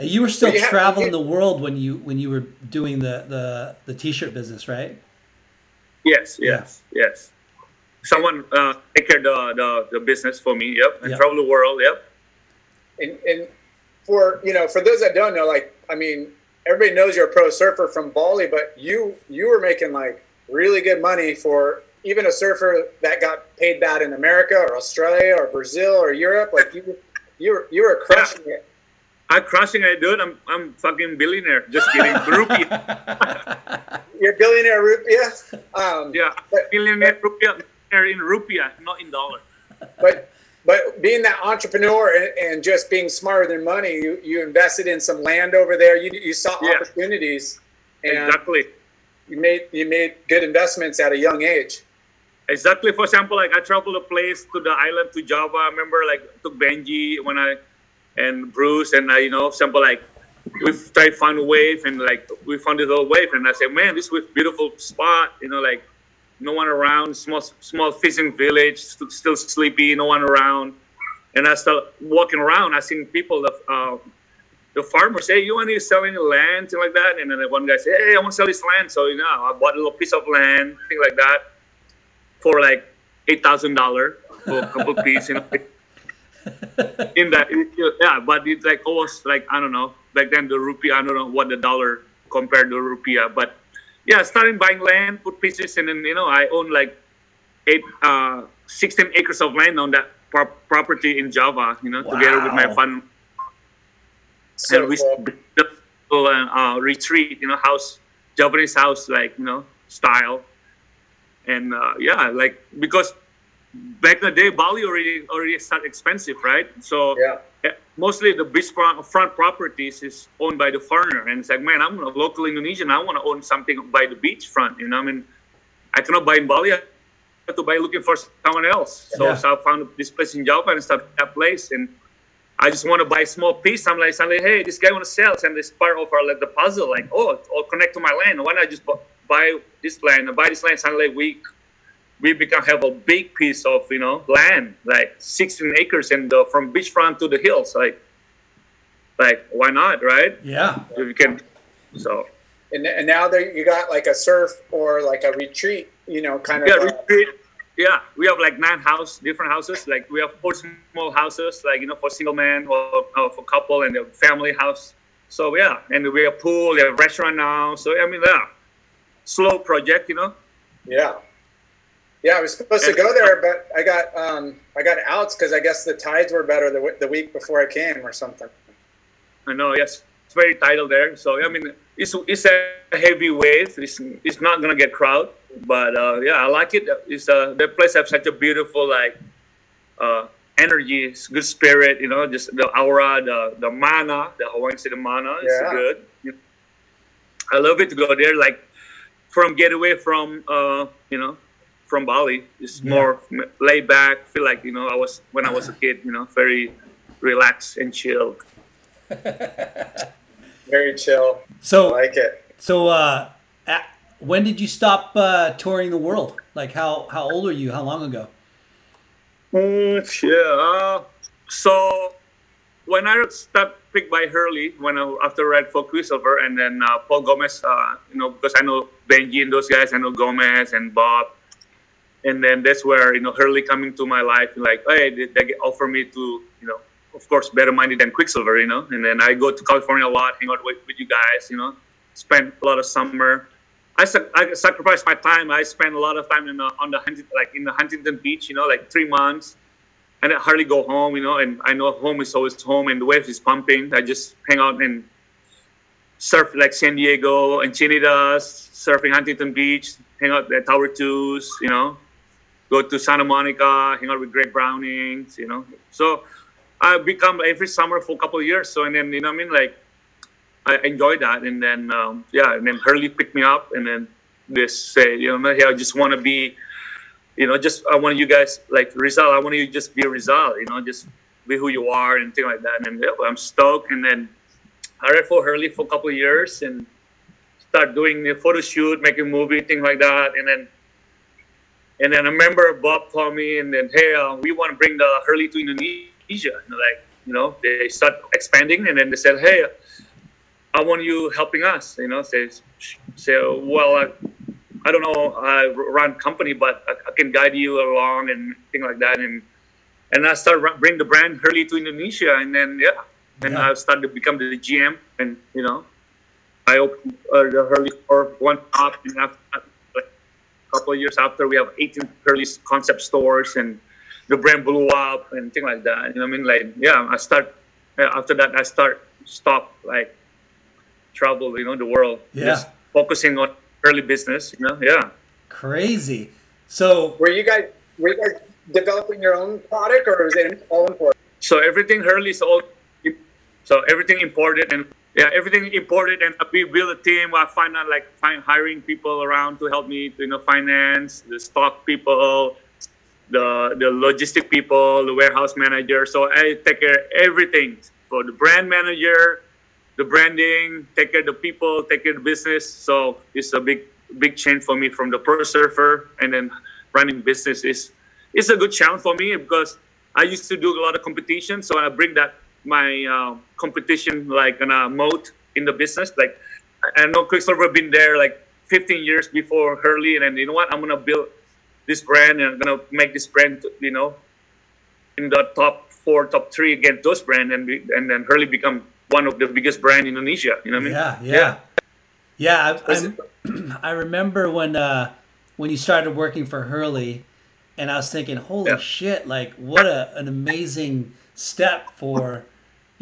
And you were still you traveling you- the world when you when you were doing the the the t-shirt business, right? Yes, yes, yes. Someone uh, take care the, the the business for me. Yep, and Yep. travel the world. Yep. And, and for you know, for those that don't know, like I mean, everybody knows you're a pro surfer from Bali, but you you were making like really good money for even a surfer that got paid bad in America or Australia or Brazil or Europe. Like you, you were you were crushing it. I'm crushing it, dude. I'm I'm fucking billionaire. Just kidding. Rupee. You're a billionaire rupiah. Um, Yeah, But- billionaire rupiah. In rupiah, not in dollar. but but being that entrepreneur and, and just being smarter than money, you, you invested in some land over there. You you saw Yeah. opportunities, and Exactly. you made you made good investments at a young age. exactly. For example, like I traveled a place to the island to Java. I remember like took Benji when I and Bruce and I, you know, example like we've tried to find a wave and like we found this little wave and I said, man, this was beautiful spot. You know, like no one around, small small fishing village, still sleepy, no one around. And I started walking around. I seen people, the uh, the farmers, hey, you want to sell any land, thing like that. And then one guy said, hey, I want to sell this land. So you know, I bought a little piece of land, thing like that, for like eight thousand dollar for a couple know. in that, yeah, but it's like almost like I don't know. Back then, the rupee, I don't know what the dollar compared to rupiah, but yeah, starting buying land, put pieces, and then you know I own like eight, uh, 16 acres of land on that pro- property in Java. You know, wow. together with my fund, so and we built a uh, retreat. You know, house Japanese house, like you know, style, and uh, yeah, like because back in the day, Bali already already started expensive, right? So yeah. Eh, mostly the beachfront front properties is owned by the foreigner, and it's like, man, I'm a local Indonesian. I want to own something by the beachfront. You know, I mean, I cannot buy in Bali. I have to buy looking for someone else. So, yeah. so I found this place in Java and started that place, and I just want to buy a small piece. I'm like, suddenly, hey, this guy want to sell, and this part of our like the puzzle, like, oh, I'll connect to my land. Why not just buy this land? And buy this land. Suddenly, we we become have a big piece of you know land like 16 acres and uh, from beachfront to the hills like like why not right? Yeah. We can so. And, and now there you got like a surf or like a retreat you know kind of yeah, uh, retreat. yeah we have like nine house different houses like we have four small houses like you know for single man or, or for couple and a family house. So yeah and we have pool we have restaurant now. So i mean yeah slow project you know? Yeah yeah, I was supposed to go there, but I got um, I got outs because I guess the tides were better the, the week before I came or something. I know. Yes, it's very tidal there. So I mean, it's it's a heavy wave. It's it's not gonna get crowd, but uh, yeah, I like it. It's uh, the place have such a beautiful like uh, energy, good spirit. You know, just the aura, the the mana, the Hawaiian City mana is yeah. good. I love it to go there. Like from get away from uh, you know from Bali. It's yeah. more laid back. Feel like you know I was when I was a kid. You know, very relaxed and chill. very chill. So I like it. So uh, at, when did you stop uh, touring the world? Like how how old are you? How long ago? Mm, yeah. Uh, so when I started picked by Hurley when I, after I read for Quiksilver and then uh, Paul Gomez, uh, you know, because I know Benji and those guys, I know Gomez and Bob and then that's where you know Hurley coming to my life like hey they, they offer me to you know of course better money than Quiksilver you know? And then I go to California a lot hang out with, with you guys you know? Spend a lot of summer. I, I sacrifice my time. I spend a lot of time in the, on the like in the Huntington Beach you know like three months. And I hardly go home you know? And I know home is always home and the waves is pumping. I just hang out and surf like San Diego and Encinitas surfing Huntington Beach hang out at Tower Twos you know go to Santa Monica, hang out with Greg Brownings, you know. So I become every summer for a couple of years. So and then you know I mean like I enjoy that, and then um, yeah, and then Hurley picked me up, and then this say you know hey, I just want to be, you know, just I want you guys like Rizal. I want you just be Rizal, you know, just be who you are and things like that. And then I'm stoked, and then I read for Hurley for a couple of years and start doing the photo shoot, making movie, things like that, and then and then I remember Bob called me and then, hey, uh, we want to bring the Hurley to Indonesia. And like, you know, they start expanding and then they said, hey, I want you helping us. You know, say, say well, I, I don't know, I run company, but I, I, can guide you along and thing like that. And and I started bring the brand Hurley to Indonesia, and then yeah, and yeah. I started to become the GM, and you know, I opened uh, the Hurley store one up, and after couple of years after, we have 18 Hurley concept stores, and the brand blew up and things like that. You know what I mean? Like, yeah, I start after that. I start stop like travel. You know, the world. Yeah. Just focusing on Hurley business. You know, yeah. Crazy. So, were you guys were you guys developing your own product, or was it all imported? So everything Hurley is all so everything imported and yeah, everything imported, and we build a team. I find out like find hiring people around to help me, to, you know, finance, the stock people, the the logistic people, the warehouse manager. So I take care of everything for the brand manager, the branding, take care of the people, take care of the business. So it's a big big change for me from the pro surfer and then running business is it's a good challenge for me because I used to do a lot of competition. So I bring that my uh, competition like in a mode in the business. Like I know Quiksilver been there like 15 years before Hurley, and then you know what? I'm gonna build this brand and I'm gonna make this brand, you know, in the top four, top three against those brand, and be, and then Hurley become one of the biggest brand in Indonesia. You know what I mean? Yeah, yeah, yeah. I, I remember when uh, when you started working for Hurley, and I was thinking, holy yeah. shit! Like, what a, an amazing step for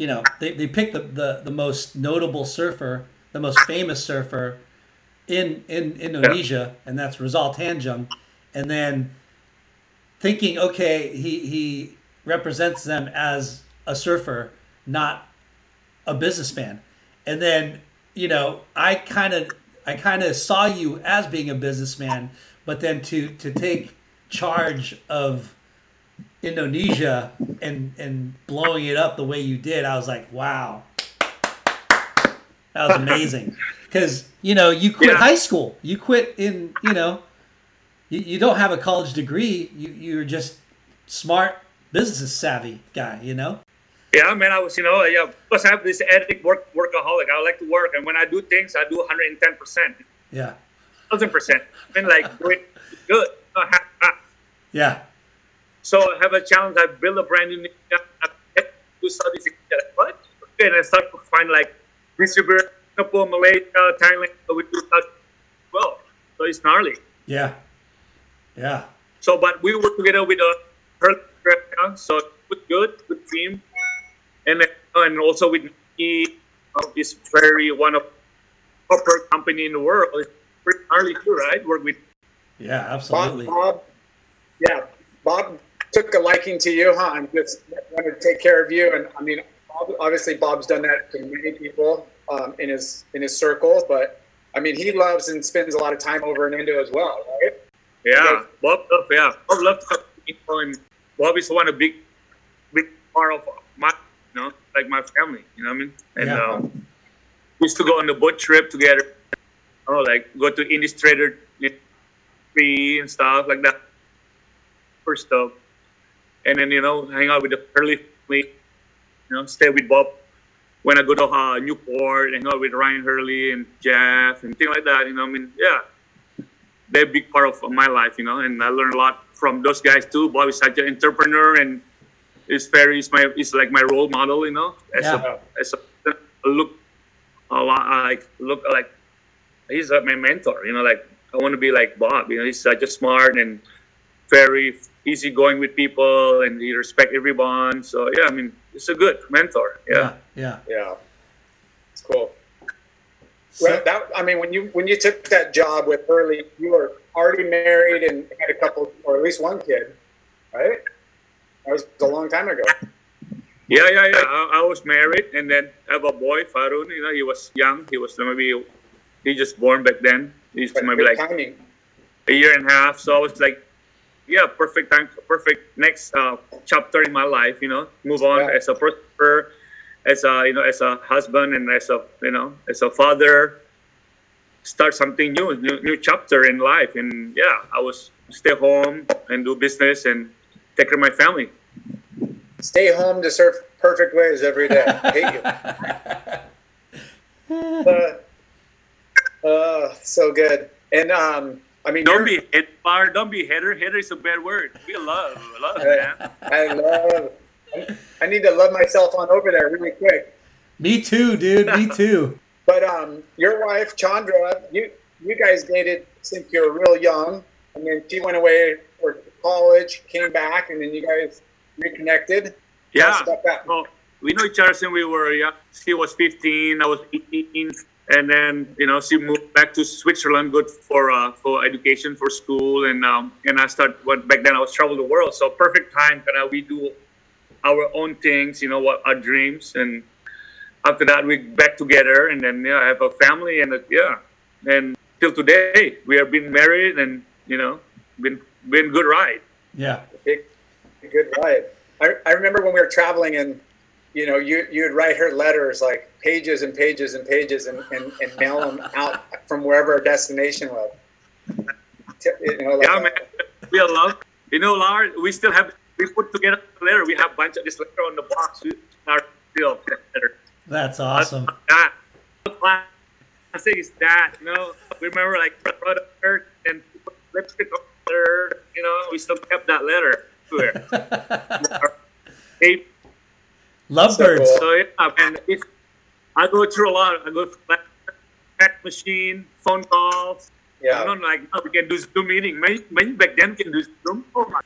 you know, they, they picked the, the, the most notable surfer, the most famous surfer in in Indonesia, yeah. and that's Rizal Tanjung. And then thinking, okay, he, he represents them as a surfer, not a businessman. And then, you know, I kind of I kind of saw you as being a businessman, but then to to take charge of Indonesia and and blowing it up the way you did, I was like, wow, that was amazing. Because you know you quit yeah. high school, you quit in you know, you, you don't have a college degree. You you're just smart, business savvy guy. You know. Yeah, man. I was, you know, yeah, because I have this addict work workaholic. I like to work, and when I do things, I do 110 percent. Yeah. Thousand percent. I mean, like, good. Yeah. So I have a challenge. I build a brand new to Southeast Asia. What? Okay, and I start to find like distributor, Singapore, Malaysia, Thailand. So we do that well. So it's gnarly. Yeah. Yeah. So, but we work together with a her, so it's good, good team, and uh, and also with me, uh, this very one of corporate company in the world. It's pretty gnarly too, right? Work with. Yeah, absolutely. Bob, Bob yeah, Bob took a liking to you, huh? And just wanted to take care of you. And I mean, obviously, Bob's done that to many people um, in his in his circle. But I mean, he loves and spends a lot of time over in Indo as well, right? Yeah, Bob love, yeah, Bob loves people, and Bob is one of big, big part of my, you know, like my family. You know what I mean? And yeah. um, we used to go on the boat trip together. Oh, like go to Indies Trader free and stuff like that. First stuff and then you know hang out with the Hurley family, you know, stay with Bob. When I go to uh, Newport, hang out with Ryan Hurley and Jeff and things like that. You know, I mean, yeah, they're a big part of my life. You know, and I learned a lot from those guys too. Bob is such an entrepreneur and is very is my is like my role model. You know, as yeah. a as a look a lot like look like he's like my mentor. You know, like I want to be like Bob. You know, he's such a smart and very easy going with people and he respect everyone. So yeah, I mean, it's a good mentor. Yeah, yeah, yeah. yeah. It's cool. So, well, that I mean, when you when you took that job with Hurley, you were already married and had a couple, or at least one kid, right? That was a long time ago. Yeah, yeah, yeah. I, I was married, and then I have a boy, Varun. You know, he was young. He was maybe he just born back then. He's but maybe like timing. a year and a half. So I was like yeah, perfect time, perfect next uh, chapter in my life. You know, move on yeah. as a person, as a you know, as a husband, and as a you know, as a father. Start something new, new, new chapter in life, and yeah, I was stay home and do business and take care of my family. Stay home to surf perfect waves every day. I hate you. uh, uh, so good. And um, I mean, don't be hit bar. Don't be hitter. Hitter is a bad word. We love, love, man. I love. I need to love myself on over there really quick. Me too, dude. Me too. but um, your wife Chandra, you you guys dated since you were real young, and then she went away for college, came back, and then you guys reconnected. Yeah. Well, we know each other since we were young. She was 15, I was 18 and then you know she moved back to Switzerland, good for uh, for education, for school, and um, and I started. What back then I was travel the world, so perfect time. Kind of we do our own things, you know, what our dreams, and after that we back together, and then yeah, I have a family, and uh, yeah, and till today we have been married, and you know, been been good ride. Yeah. Big, good ride. I, I remember when we were traveling and you know you you'd write her letters like pages and pages and pages and, and, and mail them out from wherever our destination was. You know, like, Yeah, man, we are love. You know, Lars, we still have we put together a letter. We have a bunch of this letter on the box. We are still letter. That's awesome. that. Classic is that, you know. We remember like brother and put lipstick on there, you know, we still kept that letter to her. Hey, Lovebirds. So so yeah, man, it's, I go through a lot. I go through like fax machine, phone calls. yeah, I don't like now we can do Zoom meeting. Maybe, maybe back then we can do Zoom. Oh my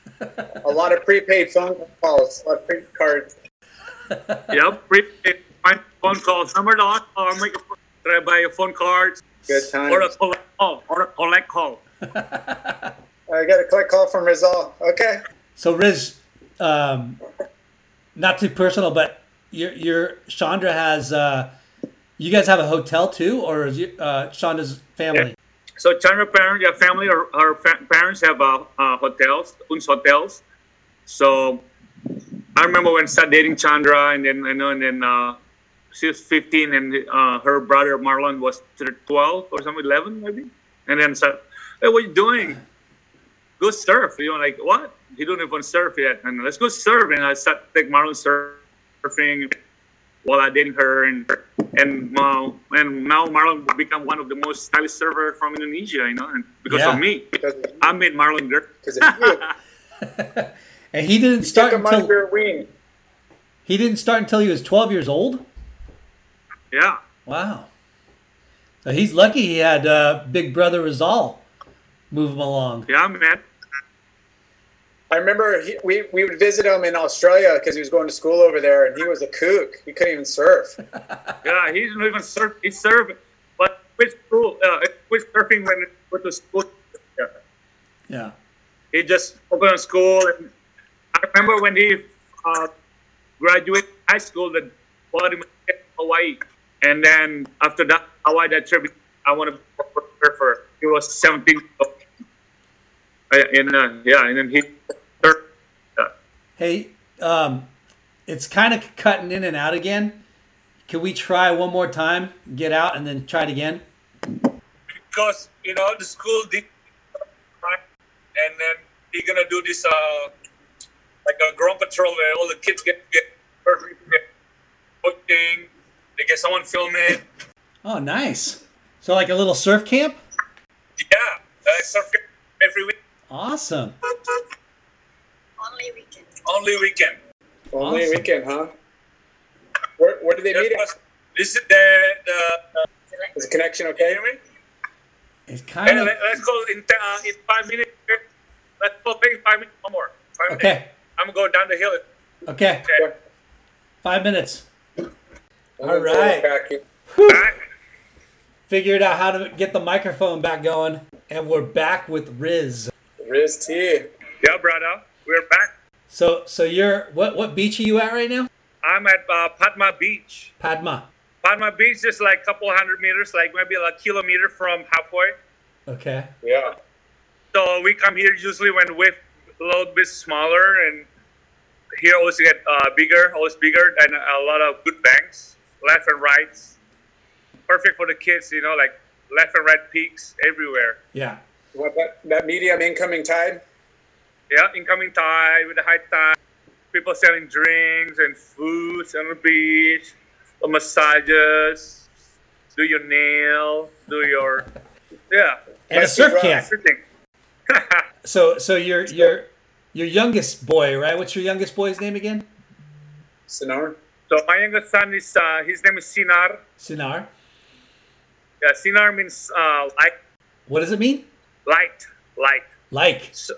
a lot of prepaid phone calls, a lot of prepaid cards. yeah, prepaid find phone calls. Number the last call, make a try buy a phone card Good time. or a times. collect call or a collect call. I got a click call from Rizal. Okay. So Riz, um, not too personal, but your your Chandra has. Uh, you guys have a hotel too, or is you, uh, Chandra's family? So Chandra parents, yeah, family, or her fa- parents have uh, uh, hotels, Uns hotels. So I remember when I started dating Chandra, and then you know, and then uh, she was 15, and uh, her brother Marlon was 12 or something, 11 maybe. And then said, "Hey, what are you doing? Go surf." You know, like what? He don't even surf yet, and let's go surf. And I start take Marlon surfing while I dating her, and and uh, and now Marlon will become one of the most stylish surfer from Indonesia. You know, and because Yeah. of me, Because I made Marlon girl. because. And he didn't start until wing. he didn't start until he was twelve years old. Yeah, Wow. So he's lucky he had uh, big brother Rizal move him along. yeah, I'm a man. I remember he, we, we would visit him in Australia because he was going to school over there, and he was a kook. He couldn't even surf. Yeah, he didn't even surf. He surfed, but quit school. Uh, quit surfing when he went to school. Yeah. Yeah. he just opened school and I remember when he uh, graduated high school that bought him to Hawaii and then after that Hawaii that trip I want to be a surfer he was 17 uh, and uh, yeah and then he. Yeah. Hey, um, it's kind of cutting in and out again. Can we try one more time? Get out and then try it again. because you know the school did and then he's gonna do this uh like a ground patrol where all the kids get get perfect get coaching they get someone film it Oh, nice. So like a little surf camp. Yeah, I surf every week, Awesome. Only weekend. only weekend. Only Awesome. weekend, huh? Where, where do they meet? Yes, at? This is the the. Is the connection okay? you hear me? It's Hey, of let, us go in t- uh, in five minutes. Let's go take five minutes one more. Five minutes. okay. I'm gonna go down the hill. Okay. Okay. Five minutes. I'm All gonna throw right. it back in. Back. Figured out how to get the microphone back going, and we're back with Riz. Riz T. Yeah, brother. We're back. So, so you're what? What beach are you at right now? I'm at uh, Padma Beach. Padma. Padma Beach is like a couple hundred meters, like maybe a kilometer from halfway. Okay. Yeah. So we come here usually when wave a little bit smaller, and here always get uh, bigger, always bigger, and a lot of good banks, left and rights. Perfect for the kids, you know, like left and right peaks everywhere. Yeah. What that, that medium incoming tide? Yeah, incoming tide with the high tide, people selling drinks and foods on the beach, uh, massages, do your nail, do your yeah, And a surf to camp. everything. So, so your your your youngest boy, right? What's your youngest boy's name again? Sonar? So my youngest son is uh, his name is Sinar. Sinar. Yeah, Sinar means uh, light, What does it mean? Light, light, Like. so,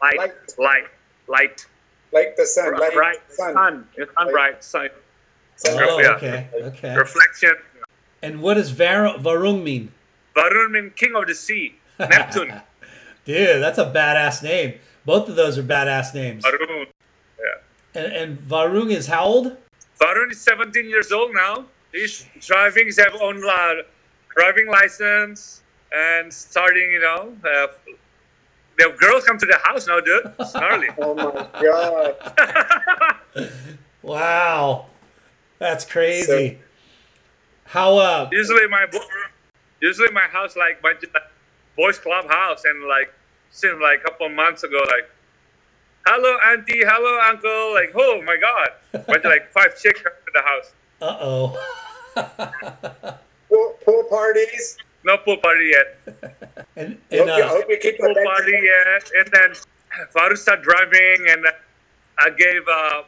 light, Light. light, light, Like the sun. Like bright the sun. sun, It's sun, bright sun, Sun. Oh, Yeah. okay. Okay. reflection. And what does Var- Varung mean? Varun means king of the sea, Neptune. Dude, that's a badass name. Both of those are badass names. Varun. Yeah. And, and Varung is how old? Varun is 17 years old now. He's driving. He's have own uh, driving license and starting. You know, uh, the girls come to the house now, dude. It's gnarly. Oh my god. Wow, that's crazy. How uh? usually my bo- usually my house like bunch of like, boys club house and like since like a couple months ago like hello auntie hello uncle like oh my god bunch of like five chicks come to the house Uh oh. Pool, pool parties. No pool party yet and Hope, and you, I uh, hope you keep pool that- party yet and then Faru started driving and I gave uh,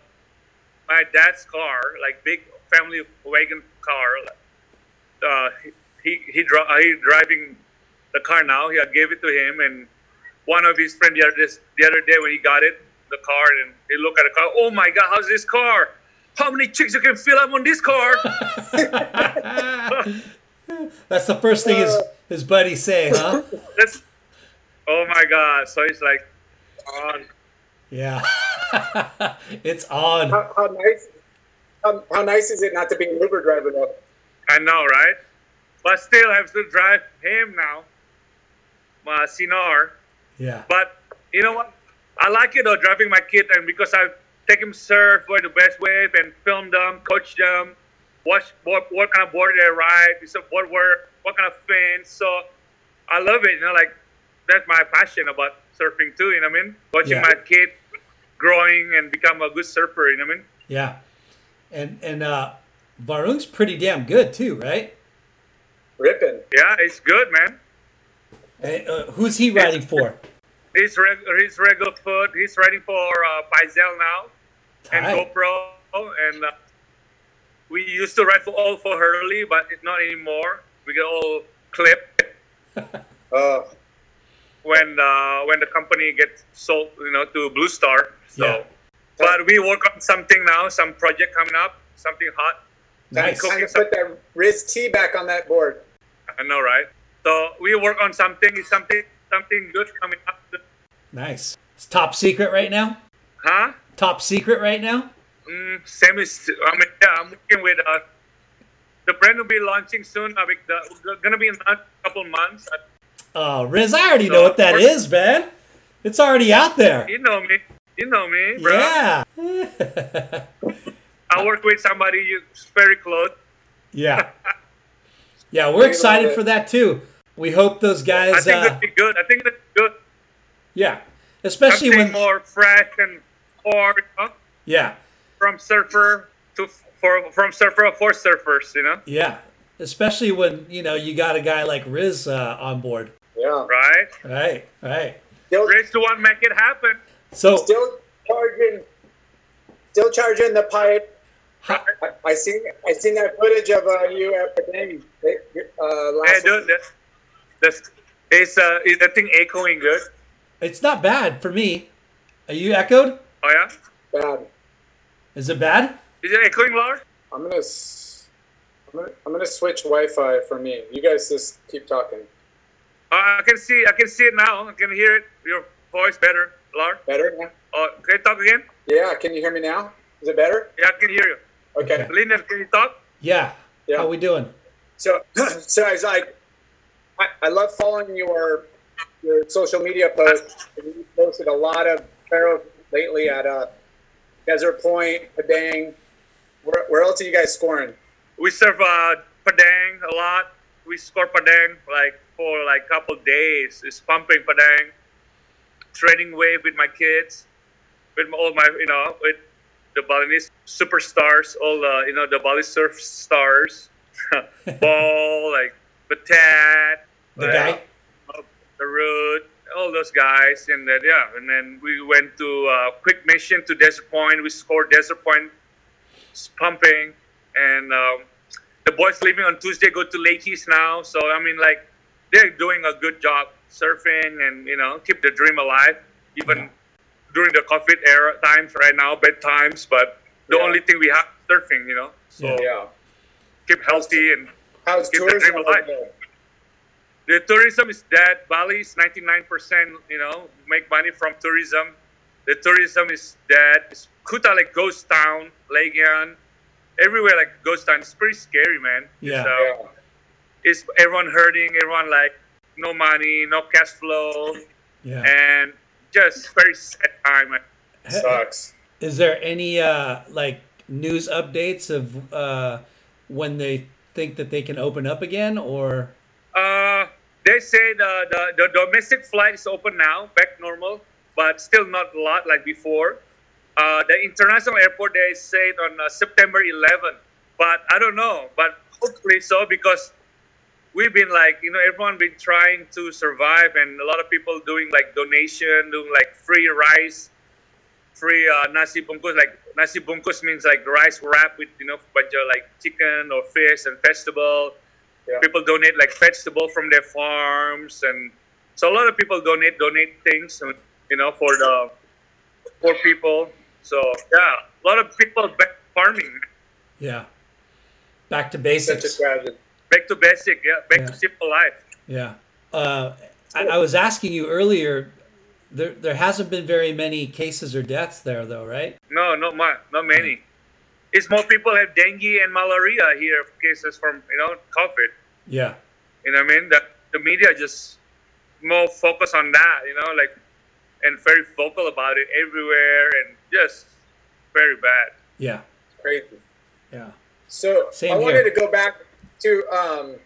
my dad's car like big family wagon car uh, he he dri- uh, he driving the car now. He I gave it to him, and one of his friend the other this, the other day when he got it, the car, and he looked at the car. Oh my God, how's this car? How many chicks you can fill up on this car? that's the first thing his his buddies say, huh? That's oh my God. So he's like, on. Yeah. it's on. How, how nice? How, how nice is it not to be an Uber driver though? I know, right? But still, I have to drive him now, My Sinar. Yeah. But you know what? I like it though, driving my kid, and because I take him surf for the best wave and film them, coach them, watch what, what kind of board they ride, so what were what kind of fins. So I love it. You know, like that's my passion about surfing too. You know what I mean? Watching Yeah. my kid growing and become a good surfer. You know what I mean? Yeah. And and uh Varung's pretty damn good too, right? Ripping. Yeah, it's good, man. Uh, uh, who's he riding for? He's reg- he's regular foot. He's riding for uh, Paisel now. and GoPro, and uh, we used to ride for all for Hurley, but it's not anymore. We get all clipped Uh, when uh, when the company gets sold, you know, to Blue Star. So, Yeah. but we work on something now, some project coming up, something hot. Nice. Cool. time to put that Riz T back on that board. I know, right? So we work on something, something, something good coming up. Nice. It's top secret right now? Huh? Top secret right now? Mm, same is. I mean, yeah, I'm working with. Uh, the brand will be launching soon. I mean, the, gonna be in a couple months. Oh, Riz, I already know what that is, man. It's already out there. You know me. You know me, bro. Yeah. I work with somebody you very close. yeah. Yeah, we're excited for that too. We hope those guys. I think uh, that'd be good. I think that's good. yeah. Especially Something when more fresh and or you know, yeah. From surfer to for from surfer for surfers. You know, Yeah. Especially when, you know, you got a guy like Riz uh, on board. Yeah. right? Right. Right. Still, Race to one, make it happen. So still charging. Still charging the pipe. how, I, I seen I seen that footage of uh, you at Padang uh, Hey, last dude, week. that's, that's is uh is that thing echoing good? it's not bad for me. Are you echoed? Oh yeah, Bad. Is it bad? is it echoing, Lars? I'm gonna, s- I'm gonna I'm gonna switch Wi-Fi for me. You guys just keep talking. Uh, I can see I can see it now. I can hear it. Your voice better, Lars. Better now? Oh, can you talk again? Yeah. Can you hear me now? Is it better? Yeah, I can hear you. Okay. Linda, can you talk? Yeah. Yeah. How we doing? So, so I was like, I, I love following your your social media posts. You posted a lot of barrels lately at uh, Desert Point, Padang. Where, where else are you guys scoring? We serve uh, Padang a lot. We score Padang like for like couple days. It's pumping Padang. Training wave with my kids, with all my you know with the Balinese superstars, all the you know the Bali surf stars, Ball like Batat, The like, guy? the road, all those guys, and then yeah, and then we went to uh, quick mission to Desert Point. We scored Desert Point, pumping, and um, the boys leaving on Tuesday go to Lakes now. So I mean, like they're doing a good job surfing, and you know, keep the dream alive, even Yeah. during the COVID era times right now, bad times. But the Yeah. only thing we have surfing, you know. So Yeah. Keep healthy and How's Keep the tourism dream over alive. there? The tourism is dead. Bali's 99%, you know, make money from tourism. The tourism is dead. It's Kuta like ghost town, Legian. everywhere like ghost town. It's pretty scary, man. Yeah. So it's everyone hurting, everyone like no money, no cash flow, Yeah. and just very sad time. man. Sucks. Is there any uh, like news updates of uh, when they think that they can open up again, or Uh, they say the, the, the domestic flight is open now, back normal, but still not a lot like before. Uh, the international airport they say it on uh, September 11th, but I don't know. But hopefully so because we've been like you know everyone been trying to survive, and a lot of people doing like donation, doing like free rice, free uh, nasi bungkus. Like nasi bungkus means like rice wrapped with you know bunch of like chicken or fish and vegetable Yeah. people donate like vegetable from their farms and so a lot of people donate donate things you know for the poor people so yeah a lot of people back farming yeah, back to basics? back to basic yeah back Yeah. to simple life Yeah. Uh, I, I was asking you earlier. There, there hasn't been very many cases or deaths there, though, right? no not much not many it's more people have dengue and malaria here cases from you know covid Yeah. you know what i mean the, the media just more focus on that you know like and very vocal about it everywhere and just very bad Yeah. Crazy. Yeah. So Same I wanted to go back to um,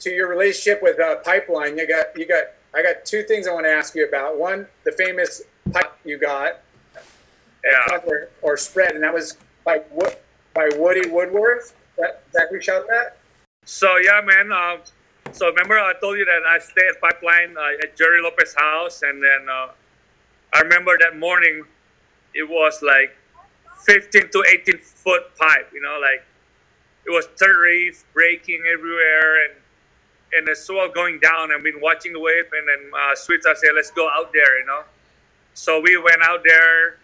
to your relationship with uh, Pipeline. You got you got I got two things I want to ask you about. One, the famous pipe you got, yeah cover or spread, and that was like Wo- by Woody Woodworth. That that who shot that? So yeah, man. Um, so remember I told you that I stay at Pipeline uh, at Gerry Lopez house, and then uh, I remember that morning, it was like 15 to 18 foot pipe. You know, like it was third reef breaking everywhere, and and the swell going down. I've been watching the wave, and then uh, I said, let's go out there. You know, so we went out there.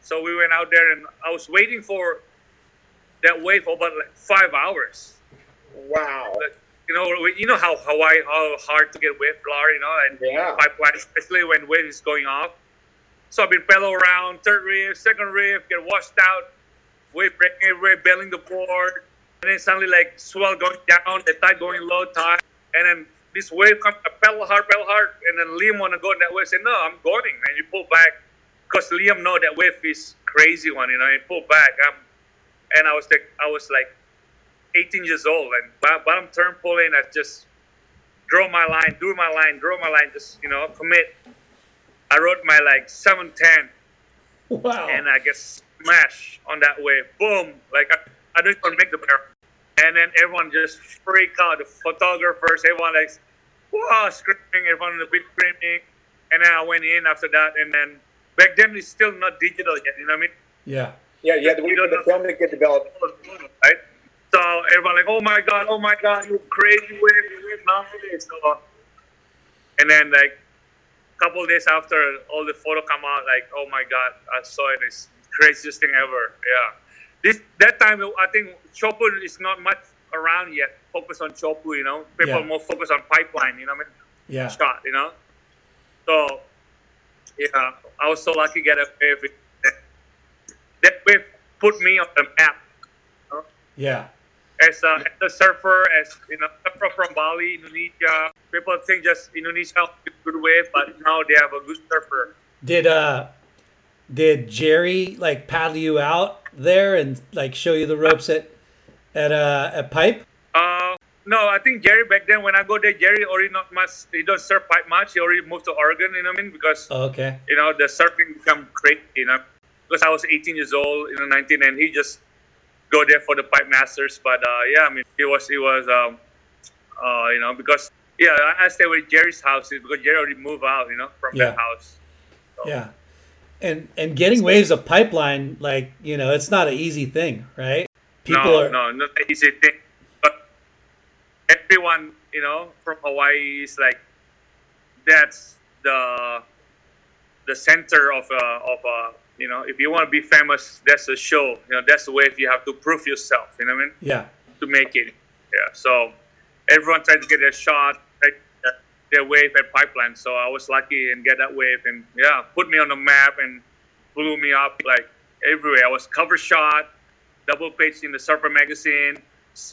So we went out there, and I was waiting for that wave for about like five hours Wow. you know, we- you know how Hawaii how hard to get wave flour, you know, and Yeah. pipeline, especially when wave is going off. So I've been pedal around, third reef, second reef, get washed out, wave breaking everywhere, bailing the board, and then suddenly like swell going down, the tide going low tide, and then this wave comes, I pedal hard, pedal hard, and then Liam want to go in that wave, say no, I'm going, and you pull back, because Liam know that wave is crazy one, you know, and pull back. Um, and I was like, I was like 18 years old, and bo- bottom turn pulling, I just draw my line, do my line, draw my line, just you know, commit. I wrote my like 710, Wow. and I get smashed on that wave. Boom! Like I, I didn't even make the barrel. And then everyone just freak out. The photographers, everyone like, wow, screaming, everyone in the screaming. And then I went in after that, and then back then it's still not digital yet. You know what I mean? yeah. Yeah, you had to wait for the film to get developed. right? So everyone like, oh my god, oh my god, you crazy wave, you wave nowadays. So, and then like a couple of days after all the photo come out, like, oh my god, I saw it. It's craziest thing ever. Yeah. This that time I think Chopu is not much around yet. Focus on Chopu, you know. People Yeah. more focus on pipeline, you know. what I mean? Yeah. shot, you know. So, yeah, I was so lucky to get a wave. That wave put me on the map Yeah. as a, as a surfer, as you know, surfer from Bali, Indonesia. People think just Indonesia good wave, but now they have a good surfer. Did uh, did Gerry like paddle you out there and like show you the ropes at at uh at pipe? Uh, no, I think Gerry back then when I go there, Gerry already not much. He don't surf pipe much. He already moved to Oregon. You know what I mean? Because Oh, okay. you know the surfing become great. You know, because I was 18 years old, you know, 19, and he just go there for the pipe masters. But uh, yeah, I mean, it was it was um, uh, you know because yeah, I, I stay with Gerry's house because Jerry already moved out. You know, from Yeah. that house. Yeah. And and getting waves of pipeline, like you know, it's not an easy thing, right? People no, are no, not an easy thing. But everyone, you know, from Hawaii is like that's the the center of uh, of uh, you know, if you want to be famous, that's a show. You know, that's the way if you have to prove yourself. You know what I mean? yeah, To make it. Yeah. So everyone tried to get their shot, uh, their wave at pipeline. So I was lucky and get that wave, and yeah, put me on the map and blew me up like everywhere. I was cover shot double page in the Surfer magazine,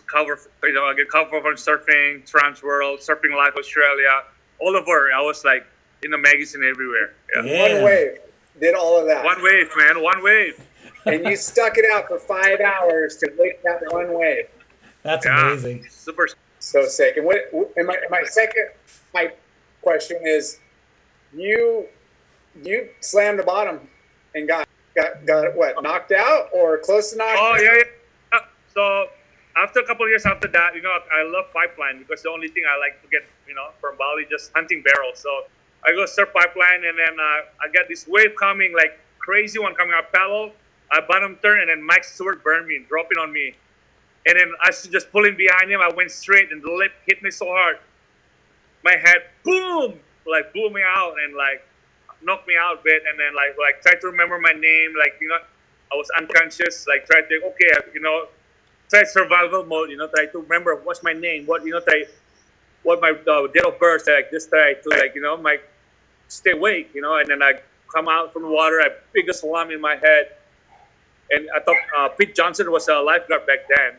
cover you know I get cover from Surfing, Trans World, Surfing Life Australia, all over. I was like in the magazine everywhere. Yeah. Yeah. One wave did all of that. One wave, man. One wave. and you stuck it out for five hours to make that one wave. That's Yeah. amazing. Super. So sick. And what? And my, my second my question is, you you slammed the bottom and got got got what knocked out or close to knocked Oh out? yeah, yeah. So after a couple of years after that, you know, I love pipeline because the only thing I like to get, you know, from Bali just hunting barrels. So I go surf pipeline, and then uh, I get this wave coming, like crazy one coming. I paddle, I bottom turn, and then Mike Stewart burned me, dropping on me, and then I just pulling behind him. I went straight, and the lip hit me so hard, my head boom, like blew me out, and like knocked me out a bit, and then like like tried to remember my name, like you know, I was unconscious, like tried to okay, you know, try survival mode, you know, try to remember what's my name, what you know, try what my uh, date of birth, like just try to like you know, my stay awake, you know, and then I come out from the water, I big a slam in my head, and I thought uh, Pete Johnson was a lifeguard back then.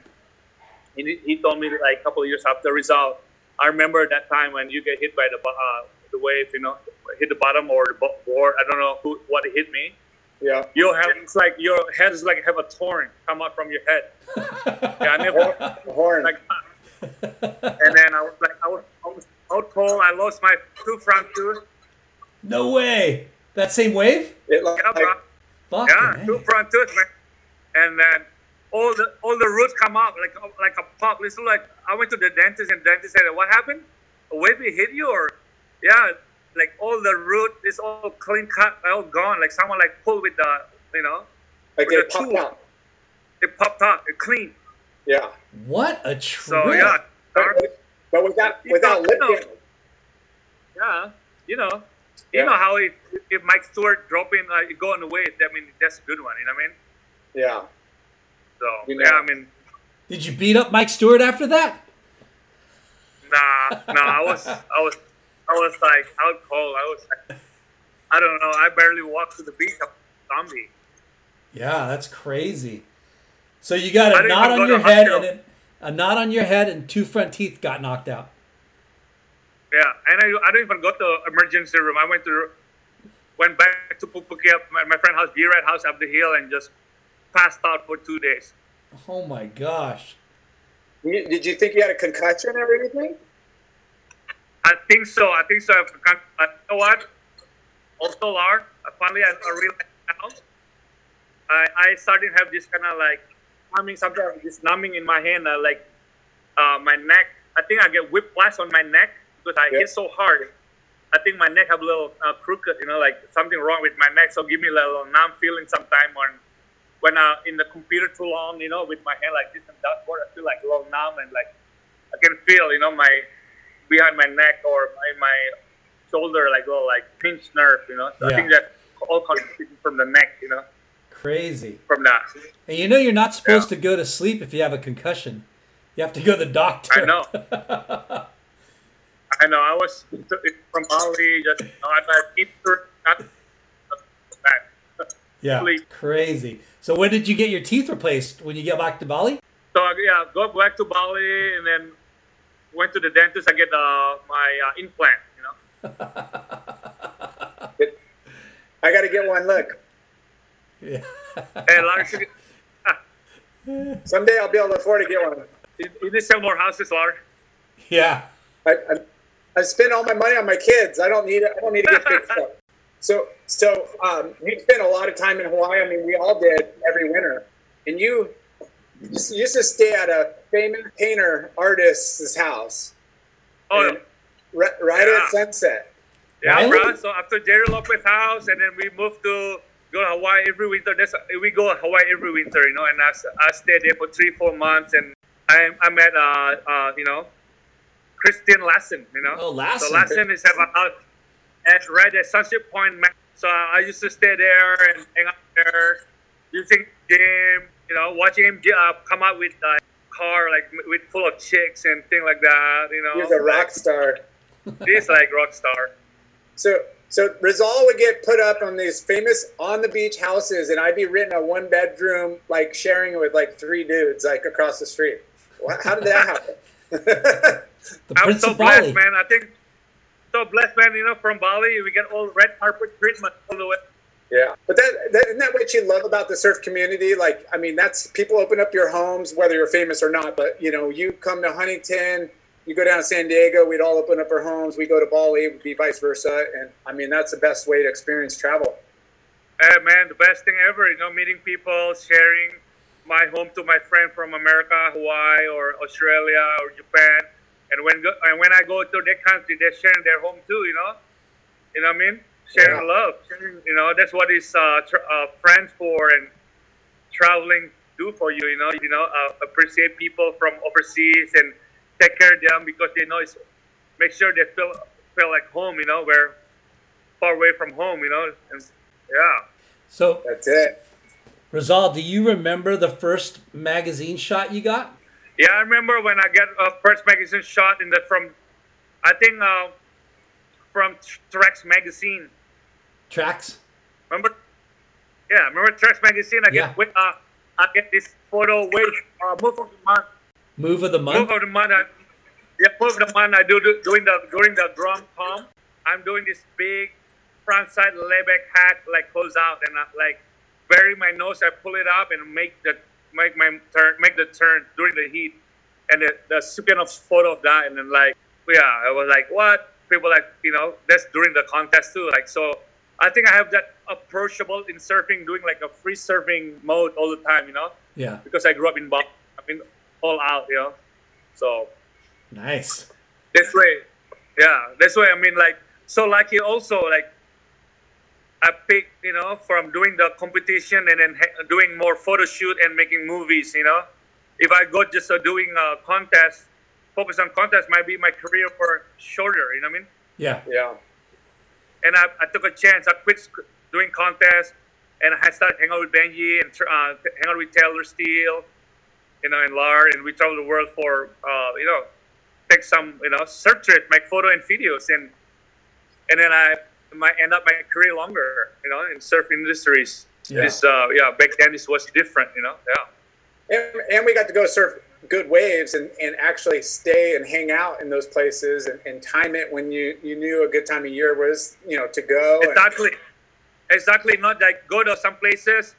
He, he told me like a couple of years after the result. I remember that time when you get hit by the uh, the wave, you know, hit the bottom or the board. I don't know who what hit me. Yeah. You have it's like your head is like have a torn come out from your head. yeah, I never Horn. like and then I was like I was, I was out cold. I lost my two front tooth. No way. That same wave? It looked Yeah, like, bro. Yeah, two front tooth, man. And then all the all the roots come out like like a pop. It's like I went to the dentist and dentist said, "What happened? A wave hit you?" Or yeah, like all the root is all clean cut, all gone. Like someone like pulled with the you know, like with it the popped tool. out. It popped out, it clean. Yeah. What a trip. So yeah, But, but without You without know- lip you know- damage. yeah, you know. Yeah. You know how if, if Mike Stewart dropping uh, going away, the wave, I mean that's a good one. You know what I mean? Yeah. So You know. yeah, I mean Did you beat up Mike Stewart after that? Nah, nah. I was, I was, I was like out cold. I was, like, I don't know. I barely walked to the beach. I'm a zombie. Yeah, that's crazy. So you got a knot on your head and then a knot on your head and two front teeth got knocked out. Yeah, and I, I didn't even go to emergency room. I went to, went back to Pupukea, my, my friend house, B-Red house up the hill, and just passed out for two days. Oh my gosh. You- Did you think you had a concussion or anything? I think so. I think so. I can't- uh, You know what? Also, Lar, uh, finally, I, I realized now. I, I started to have this kind of like numbing, sometimes this numbing in my hand, uh, like uh, my neck. I think I get whiplash on my neck because I Yeah. hit so hard. I think my neck have a little uh, crooked, you know, like something wrong with my neck. So give me a little numb feeling sometime on when uh, in the computer too long, you know, with my hand like this and dashboard. I feel like a little numb and like I can feel, you know, my behind my neck or my, my shoulder like a little like pinched nerve, you know. So Yeah. I think that all contributing from the neck, you know, Crazy. from that. And you know you're not supposed to go to sleep if you have a concussion. You have to go to the doctor. I know. I know. I was from Bali, just you know, I I keep not back. yeah. Sleep. Crazy. So when did you get your teeth replaced? When you get back to Bali? So yeah, go back to Bali and then went to the dentist. I get uh, my uh, implant, you know. I got to get one. Look, Yeah. And Lars, someday I'll be able to afford to get one. you you need to sell more houses, Lars. Yeah. I, I, I spend all my money on my kids. I don't need it. I don't need to get fixed up. So, so um, you spent a lot of time in Hawaii. I mean, we all did every winter. And you used used to stay at a famous painter artist's house, Oh, right, right Yeah. at sunset. Yeah, bro. So after Gerry Lopez house, and then we moved to go to Hawaii every winter. That's we go to Hawaii every winter, you know. And I stayed there for three, four months, and I I met uh uh you know, Christian Lassen, you know. Oh, Lassen. So Lassen is have a house at right at Sunset Point. So I used to stay there and hang out there, using gym, you know, watching him get up, uh, come out with a car like with full of chicks and thing like that, you know. He was a rock star. He's like rock star. So, So Rizal would get put up on these famous on the beach houses, and I'd be renting a one bedroom, like sharing it with like three dudes, like across the street. How did that happen? The I'm Prince so of Bali. blessed, man. I think so blessed, man. You know, from Bali, we get all red carpet treatment all the way. Yeah, but that, that isn't that what you love about the surf community? Like, I mean, that's people open up your homes, whether you're famous or not. But you know, you come to Huntington, you go down to San Diego, we'd all open up our homes. We go to Bali, it'd be vice versa. And I mean, that's the best way to experience travel. Hey, man, the best thing ever. You know, meeting people, sharing my home to my friend from America, Hawaii, or Australia, or Japan. And when go, and when I go to their country, they're sharing their home too. You know, you know what I mean? Sharing Yeah. love. Sharing, you know, that's what is uh, tr- uh, friends for and traveling do for you. You know, you know, uh, appreciate people from overseas and take care of them because they know it's make sure they feel feel like home. You know, we're far away from home. You know, and yeah. So, That's it. Rizal, do you remember the first magazine shot you got? Yeah, I remember when I got a first magazine shot in the from, I think uh, from Trex magazine. Tracks? Remember? Yeah, remember Trex magazine? I Yeah. get with uh, I get this photo with uh, move of the month. Move of the month. Move of the month. I, yeah, move of the month. I do, do doing the during the drum palm. I'm doing this big front side layback hat like close out and I, like bury my nose. I pull it up and make the make my turn make the turn during the heat. And the, the of photo of that and then like yeah, I was like what people like you know that's during the contest too. Like so. I think I have that approachable in surfing, doing like a free surfing mode all the time, you know, Yeah. because I grew up in Bali. I mean, all out, you know. So Nice. this way, yeah, this way. I mean, like, so lucky also, like, I picked, you know, from doing the competition and then ha- doing more photo shoot and making movies, you know. If I go just uh, doing a contest, focus on contest, might be my career for shorter, you know what I mean? Yeah. Yeah. and I, I took a chance. I quit sc- doing contests, and I started hanging out with Benji and tr- uh, hang out with Taylor Steele, you know, and Lard, and we traveled the world for, uh, you know, take some, you know, surf trip, make photo and videos, and and then I might end up my career longer, you know, in surfing industries. Yeah. It's, uh, yeah, back then this was different, you know, yeah. And, and we got to go surf good waves and, and actually stay and hang out in those places and, and time it when you, you knew a good time of year was, you know, to go. and- Exactly. Exactly. Not like go to some places,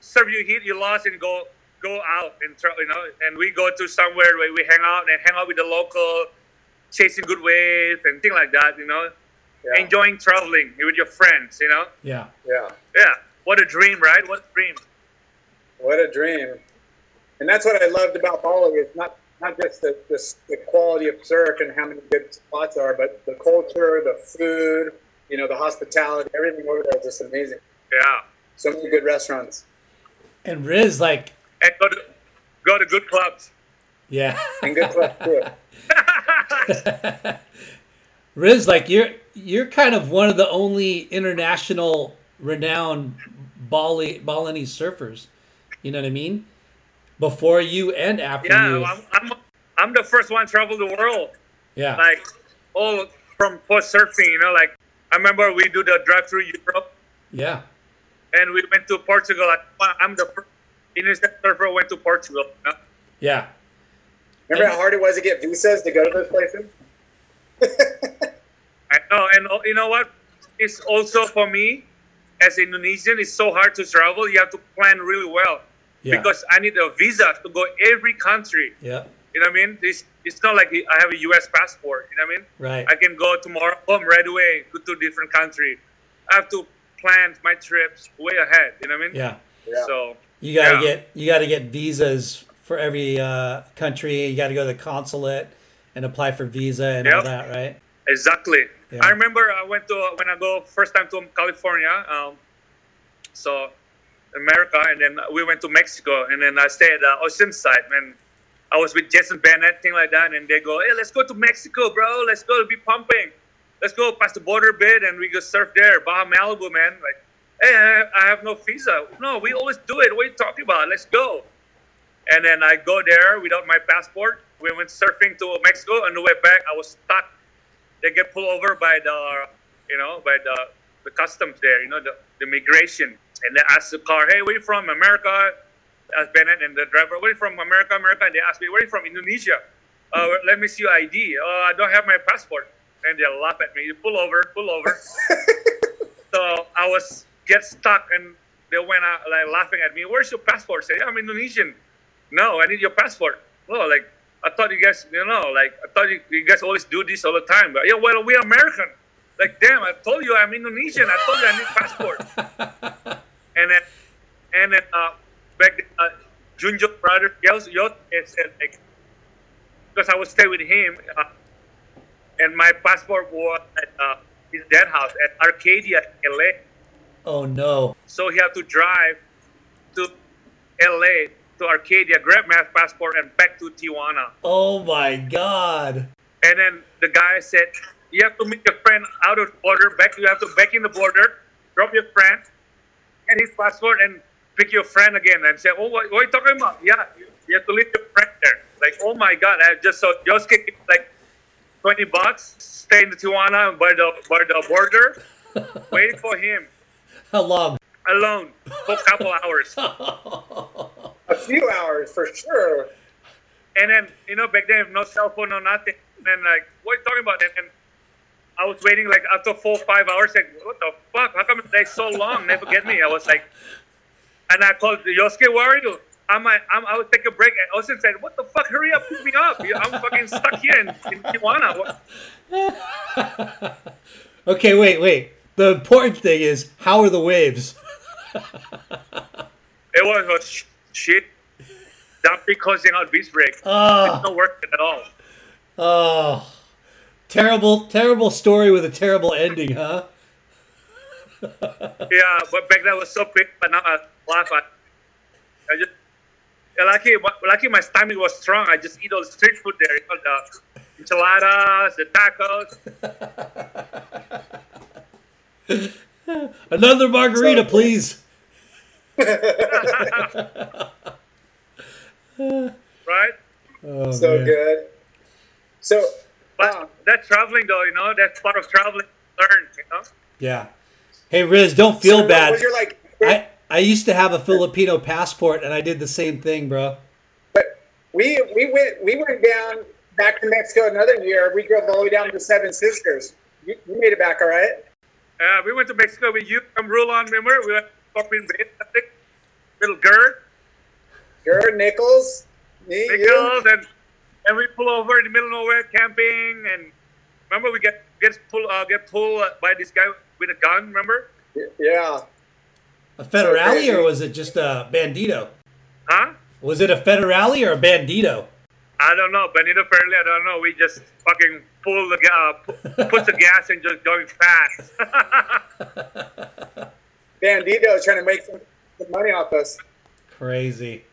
serve you hit, you lost, and go go out and try, you know. And we go to somewhere where we hang out and hang out with the local, chasing good waves and things like that. You know, Yeah. enjoying traveling with your friends. You know, Yeah. Yeah. yeah. What a dream, right? What a dream. What a dream. And that's what I loved about Bali. It's not not just the, the, the quality of surf and how many good spots are, but the culture, the food, you know, the hospitality, everything over there is just amazing. Yeah. So many good restaurants And Riz, like, And go to go to good clubs. yeah. and good clubs too. Riz, like you're you're kind of one of the only international renowned Bali Balinese surfers. You know what I mean? Before you and after Yeah. you. I'm, I'm I'm the first one to travel the world. yeah. like all from for surfing, you know, like I remember we do the drive through Europe yeah. and we went to Portugal. I- I'm the first Indonesian surfer who went to Portugal. You know? Yeah. Remember how hard it was to get visas to go to those places? I know, and uh, you know what? It's also for me as Indonesian. It's so hard to travel. You have to plan really well Yeah. because I need a visa to go every country. yeah. You know what I mean? It's, it's not like I have a U.S. passport. You know what I mean? Right. I can go tomorrow, home right away, go to a different country. I have to plan my trips way ahead. You know what I mean? Yeah. Yeah. So You gotta Yeah. get you gotta get visas for every uh, country. You gotta go to the consulate and apply for visa and all that, right? exactly. Yeah. I remember I went to when I go first time to California. Um, so America, and then we went to Mexico, and then I stayed at uh, Oceanside. Man, I was with Jason Bennett, thing like that, and they go, "Hey, let's go to Mexico, bro. Let's go to be pumping. Let's go past the border bit, and we go surf there, Baja Malibu, man. Like, hey, I have, I have no visa. No, we always do it. What are you talking about? Let's go." And then I go there without my passport. We went surfing to Mexico. On the way back, I was stuck. They get pulled over by the you know, by the the customs there, you know, the, the immigration, and they ask the car, "Hey, where you from? America?" Asked Bennett and the driver, "Where you from? America, America?" And they ask me, "Where you from? Indonesia?" Uh, let me see your ID. Oh, I don't have my passport. And they laugh at me. You pull over, pull over. so I was get stuck, and they went out like laughing at me. Where's your passport? Say, I'm Indonesian. No, I need your passport. Oh, like I thought you guys, you know, like I thought you, you guys always do this all the time. But yeah, well, we're American. Like, damn, I told you I'm Indonesian. I told you I need passport. and then, and then, uh, back then, uh, Junjo brother yells, yelled and said like, because I would stay with him, uh, and my passport was at uh, his dad house at Arcadia, LA. Oh no. So he had to drive to LA to Arcadia, grab my passport, and back to Tijuana. Oh my god. And then the guy said, "You have to meet your friend out of the border. Back, you have to back in the border, drop your friend, and his passport, and pick your friend again." And say, "Oh, what, what are you talking about? Yeah, you, you have to leave your friend there." Like, oh my god! I just saw Yosuke give like twenty bucks, stay in the Tijuana by the by the border, wait for him How long? alone for a couple hours. A few hours for sure. And then, you know, back then, no cell phone, no nothing. And then, like, what are you talking about? And, and I was waiting, like, after four, five hours, like, what the fuck? How come it takes so long? Never get me. I was like, and I called Yosuke, where are you? I'm, I, I'm, I would take a break. And Austin said, what the fuck? Hurry up, pick me up. I'm fucking stuck here in, in Tijuana. What- Okay, wait, wait. The important thing is how are the waves? It was a sh- shit. Dumpy causing out beach break. Ah. Oh. It's not working at all. Oh. Terrible, terrible story with a terrible ending, huh? Yeah, but back then was so quick, but now I laugh at. I just yeah, lucky, lucky my stomach was strong. I just eat all the street food there, you know, the enchiladas, the tacos. Another margarita, please. Right? Oh, So man. good. So, But uh, that traveling though, you know, that's part of traveling. Learn, you know. Yeah. Hey, Riz, don't feel so bad. Was your like? I, I used to have a Filipino passport, and I did the same thing, bro. But we we went we went down back to Mexico another year. We drove all the way down to Seven Sisters. You, you made it back, all right? Uh, we went to Mexico with you from Rulon, remember? We went to Corbin Bay, Little Gerd, Gerd Nichols, me, Nichols, and and we pull over in the middle of nowhere camping. And remember, we get get pulled uh, get pulled by this guy with a gun. Remember? Yeah. A federale, or was it just a bandito? Huh? Was it a federale or a bandito? I don't know, bandito apparently I don't know. We just fucking pull the ga- pu- push the gas and just going fast. Bandito trying to make some, some money off us. Crazy.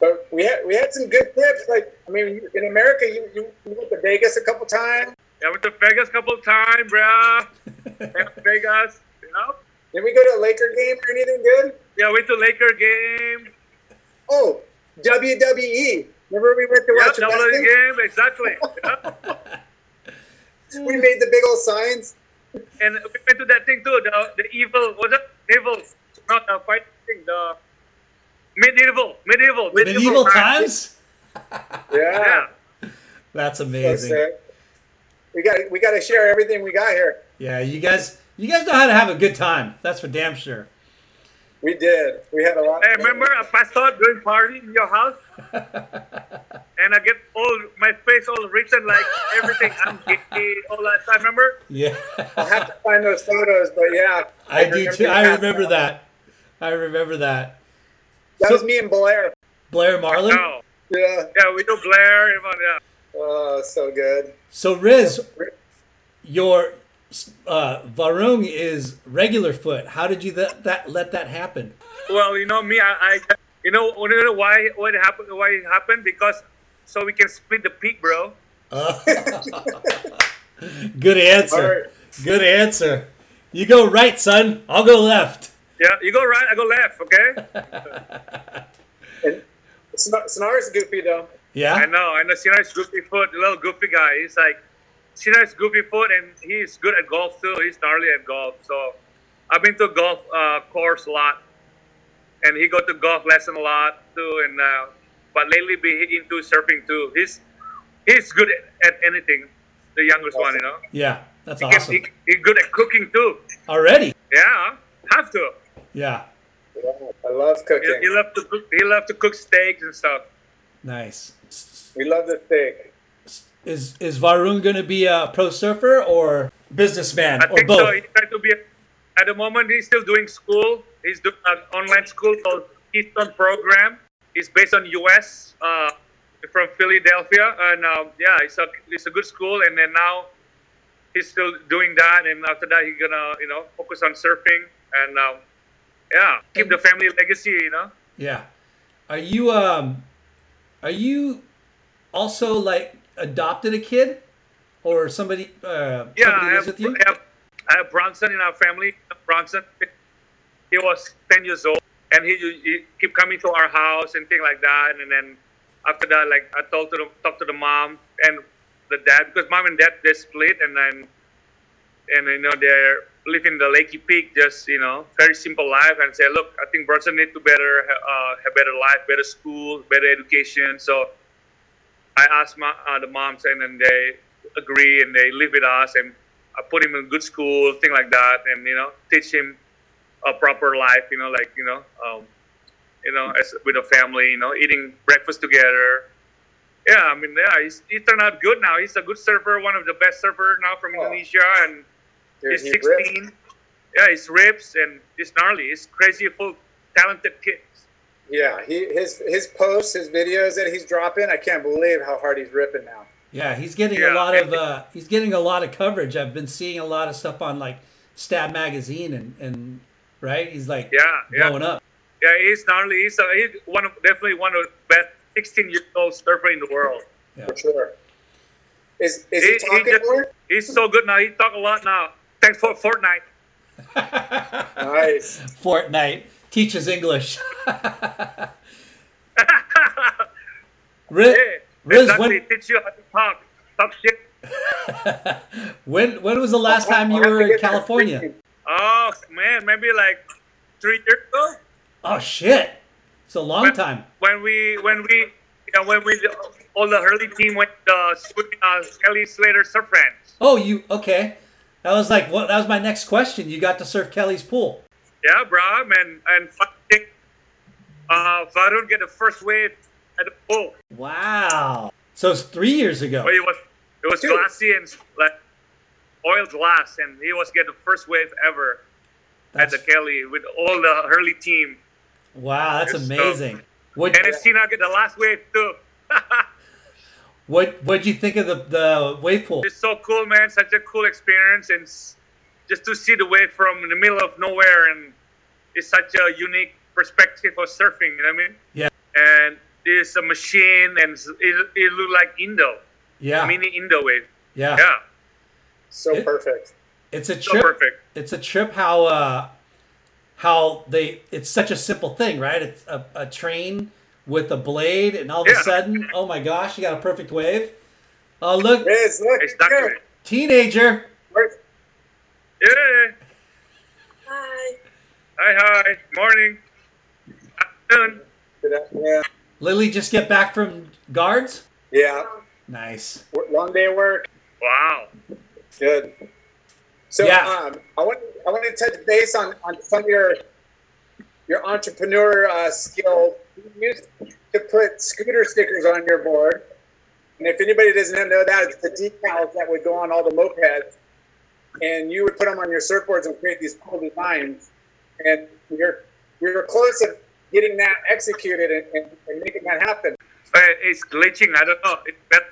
But we had we had some good trips. Like I mean, in America, you, you, you went to Vegas a couple times. yeah, went to Vegas a couple times, bruh. Went to Vegas, you know. Did we go to a Laker game or anything good? Yeah, went to Laker game. Oh, WWE. Remember we went to Yeah, watch a double game, exactly. Yeah. We made the big old signs. And we went to that thing too, the the evil, was it evil? Not the fight thing, the medieval, medieval, medieval, Medieval times? Yeah. Yeah. That's That's amazing. it. We got we got to share everything we got here. Yeah, you guys, you guys know how to have a good time. That's for damn sure. We did. We had a lot. Hey, remember I passed out during party in your house? and I get all my face all written like everything I'm gay all that time. Remember? Yeah, I'll have to find those photos, but yeah, I do too. I remember out. that. I remember that. That So- was me and Blair. Blair Marlin. No. Yeah. Yeah, we know Blair. everyone, Yeah. Oh, so good. So Riz, your uh, Varun is regular foot. How did you that, that let that happen? Well, you know me, I, I you know, you know why what happened? Why it happened? Because so we can split the peak, bro. Good answer. All right. Good answer. You go right, son. I'll go left. Yeah, you go right, I go left. Okay. And is Snar's goofy though. Yeah. I Yeah. know, I know. Sinai is goofy foot, a little goofy guy. He's like, Sheena is goofy foot, and he's good at golf too. He's gnarly at golf. So I've been to golf uh, course a lot, and he go to golf lesson a lot too. And uh, but lately be into surfing too. He's he's good at, at anything. The youngest one, you know. Yeah, that's He can- awesome. he, he's good at cooking too. Already. Yeah, have to. Yeah. Yeah, I love cooking. he love to cook. He love to cook steaks and stuff. Nice. We love the steak. Is is Varun going to be a pro surfer or businessman I or think both? so. He's trying to be. At the moment, he's still doing school. He's doing an online school called Keystone Program. It's based on U.S. Uh, from Philadelphia, and um, yeah, it's a it's a good school. And then now he's still doing that, and after that, he's gonna you know focus on surfing and um, yeah, keep the family legacy. You know. Yeah. Are you um are you also like adopted a kid or somebody uh Yeah, somebody I have, with you? I have I have Bronson in our family. Bronson, he was ten years old, and he, he keep coming to our house and things like that. And then after that, like I told to the talk to the mom and the dad because mom and dad they split, and then and you know they're living the Lakey Peak, just you know very simple life, and say, look, I think Bronson need to better uh, have better life, better school, better education. So I asked my, uh, the moms, and then they agree, and they live with us, and I put him in good school, thing like that, and you know, teach him a proper life, you know, like you know, um, you know, as with a family, you know, eating breakfast together. Yeah, I mean, yeah, he's he turned out good now. He's a good surfer, one of the best surfer now from Oh. Indonesia, and he's he 16. ripped. Yeah, he's rips and he's gnarly. He's crazy, full, talented kid. Yeah, he his his posts, his videos that he's dropping. I can't believe how hard he's ripping now. Yeah, he's getting Yeah. a lot of uh he's getting a lot of coverage. I've been seeing a lot of stuff on like Stab magazine and and right? He's like Yeah, yeah. up. Yeah, he's gnarly. He's, a, he's one of definitely one of the best 16 year old surfer in the world. Yeah. For sure. Is is He- he, he talking just- more? He's so good now. He talk a lot now. Thanks for Fortnite. Nice. Fortnite teaches English. Riz, Hey, Riz exactly. when, Teach you how to talk. Talk shit. when when was the last time you were in California? Oh man, maybe like three years ago. Oh shit. It's a long time. When we when we you know, when we all the early team went uh, swimming uh, Kelly Slater Surf Ranch. Oh, you okay? That was like what? That was my next question. You got to surf Kelly's pool. Yeah, bro, and and fucking, uh, Varun get the first wave at the pool. Wow. So it's three years ago. But it was it was Dude. glassy and like oiled glass, and he was get the first wave ever That's, at the Kelly with all the Hurley team. wow, that's amazing. What And then Cena get the last wave too. what what'd you think of the the wave pool? it's so cool, man. Such a cool experience, and just to see the wave from the middle of nowhere, and it's such a unique perspective of surfing. You know what I mean? Yeah. And it's a machine, and it, it looked like Indo, Yeah, mini Indo wave. yeah. Yeah, So It- perfect. It's a so trip. perfect. It's a trip. How uh, how they? It's such a simple thing, right? It's a, a train with a blade, and all of a sudden, oh my gosh, you got a perfect wave. Oh look, Riz, look. Exactly. here. teenager. Yeah. Hi. Hi, hi. Morning. Good afternoon. Yeah. Lily just get back from guards. Yeah. Nice. Long day of work. Wow. Good. So Yeah. um, I want I want to touch base on, on some of your your entrepreneur uh, skill. You used to put scooter stickers on your board, and if anybody doesn't know that, it's the decals that would go on all the mopeds, and you would put them on your surfboards and create these cool designs. And you're you're close to getting that executed and, and, and making that happen. Uh, It's glitching. I don't know. It's bad.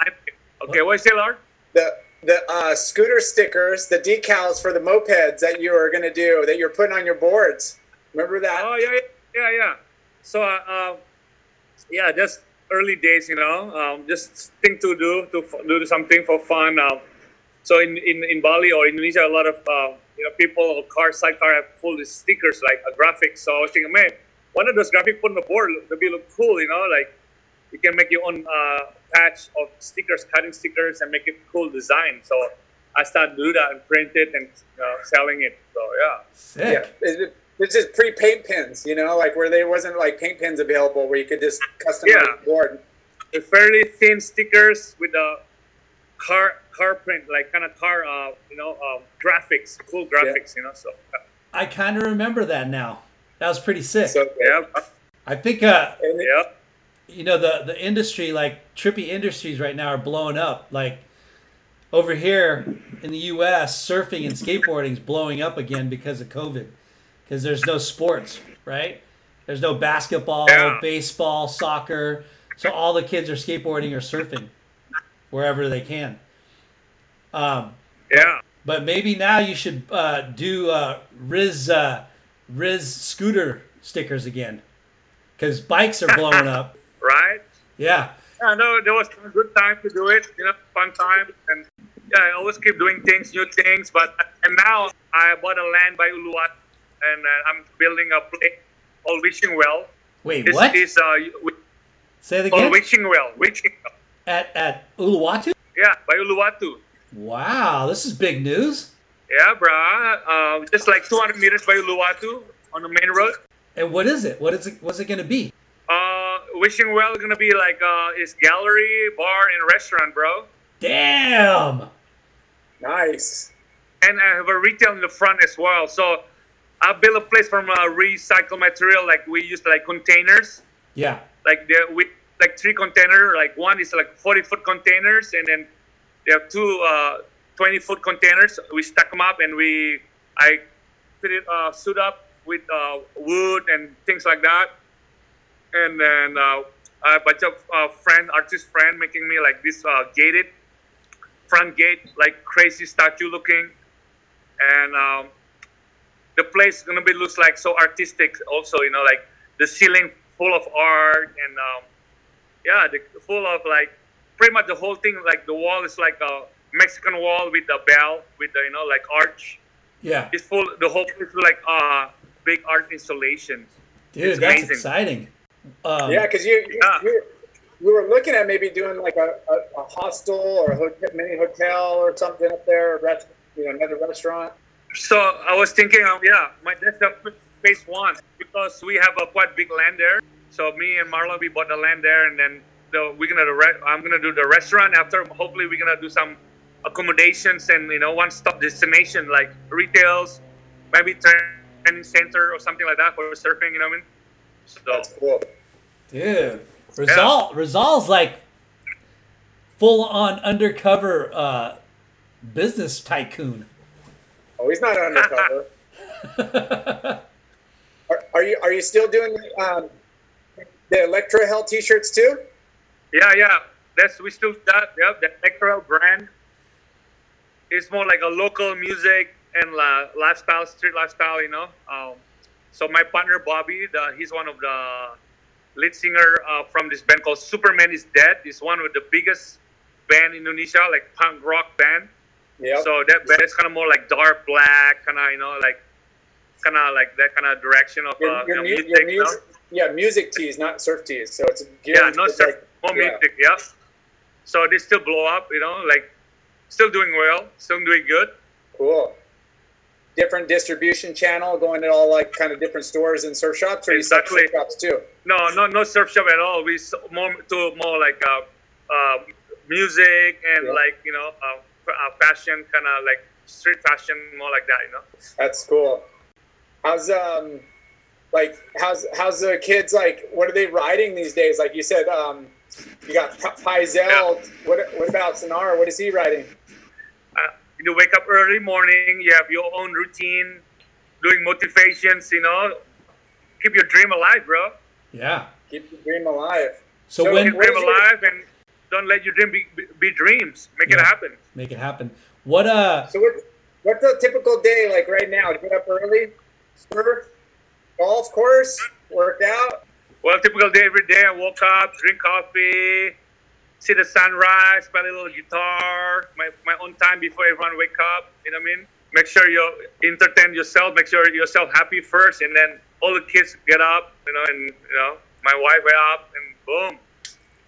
Okay, what is it, Lord? the the uh, scooter stickers, the decals for the mopeds that you are going to do that you're putting on your boards. Remember that? Oh yeah, yeah, yeah, yeah. So, uh, uh, yeah, just early days, you know, um, just thing to do to f- do something for fun. Uh, so in, in, in Bali or Indonesia, a lot of uh, you know people or car sidecar have full of stickers like a graphic. So I was thinking, man, one of those graphic put on the board, that'd be look cool, you know, like you can make your own, uh, patch of stickers, cutting stickers, and make it cool design. So I started to do that and print it and uh, selling it. So yeah. Sick. Yeah, it- it's just pre paint pins, you know, like where there wasn't like paint pins available where you could just customize Yeah. the board. The fairly thin stickers with the car car print, like kind of car, uh, you know, um, graphics, cool graphics, you know. So I kind of remember that now. That was pretty sick. So yeah, I think uh, yeah. you know the the industry like trippy industries right now are blowing up like over here in the US surfing and skateboarding is blowing up again because of covid because there's no sports right there's no basketball Yeah. baseball soccer so all the kids are skateboarding or surfing wherever they can um, Yeah. but maybe now you should uh, do uh, Riz uh, Riz scooter stickers again because bikes are blowing up Right. yeah Yeah, no, there was a good time to do it, you know, fun time. And yeah, I always keep doing things, new things. But and now I bought a land by Uluwat, and uh, I'm building a place called Wishing Well. Wait, This what? is uh, Say it called again. Wishing Well. Wishing Well. At at Uluwatu? Yeah, by Uluwatu. Wow, this is big news. Yeah, bruh. Uh, just like 200 meters by Uluwatu on the main road. And what is it? What is it? What's it going to be? Uh, Wishing Well is gonna be like uh, it's gallery, bar, and restaurant, bro. Damn. nice. and I have a retail in the front as well. So I built a place from uh, recycled material, like we use like containers, Yeah. like the we like three container, like one is like 40 foot containers, and then there are two uh, 20 foot containers. We stack them up, and we I fit it uh, suit up with uh, wood and things like that, and then uh, a bunch of uh, friend, artist friend, making me like this uh, gated front gate, like crazy statue looking, and um, the place is gonna be looks like so artistic. Also, you know, like the ceiling full of art, and um, yeah, the, full of like pretty much the whole thing. Like the wall is like a Mexican wall with a bell, with the you know like arch. Yeah. It's full. The whole place is like uh big art installations. Dude, It's that's amazing. exciting. Um, Yeah, because you, you, Yeah. you we were looking at maybe doing like a, a, a hostel or a hotel, mini hotel or something up there, rest, you know, another restaurant. So I was thinking, of, yeah, my that's the phase one because we have a quite big land there. So me and Marlon, we bought the land there, and then the, we're gonna the re- I'm gonna do the restaurant after. Hopefully, we're gonna do some accommodations and you know one-stop destination like retails, maybe training center or something like that for surfing. You know what I mean? So That's cool. Dude. Rizal, Rizal's like full on undercover uh, business tycoon. Oh, he's not undercover. are, are you are you still doing um, the Electro Hell T-shirts too? Yeah, yeah. That's we still that. Yep, the Electrohell brand is more like a local music and uh, lifestyle, street lifestyle. You know. Um, so my partner Bobby, the, he's one of the lead singer uh, from this band called Superman is Dead. He's one of the biggest band in Indonesia, like punk rock band. Yeah. So that band is kind of more like dark black, kind of you know like kind of like that kind of direction of uh, Your, your, you know, mu- music. your you know? yeah, music tees, not surf tees. So it's Yeah, no surf, like- more yeah. music, yeah. So they still blow up, you know, like still doing well, still doing good. Cool. Different distribution channel, going to all like kind of different stores and surf shops, or you Exactly. surf shops too. No, no, no surf shop at all. We more to more like uh, uh, music and Yeah. like you know uh, uh, fashion, kind of like street fashion, more like that, you know. That's cool. How's um, like how's how's the kids like? What are they riding these days? Like you said, um, you got P- Pizel. What what about Sonar? What is he riding? Uh, you wake up early morning, you have your own routine, doing motivations, you know. Keep your dream alive, bro. Yeah. Keep your dream alive. So, So when Keep What dream alive and don't let your dream be, be, be dreams. Make it happen. make it happen. What uh So what what's a typical day like right now? Get up early, surf, golf course, work out. Well, typical day every day. I woke up, drink coffee, see the sunrise, play a little guitar, my, my own time before everyone wake up. You know what I mean? Make sure you entertain yourself. Make sure yourself happy first, and then all the kids get up. You know, and you know my wife went up, and boom.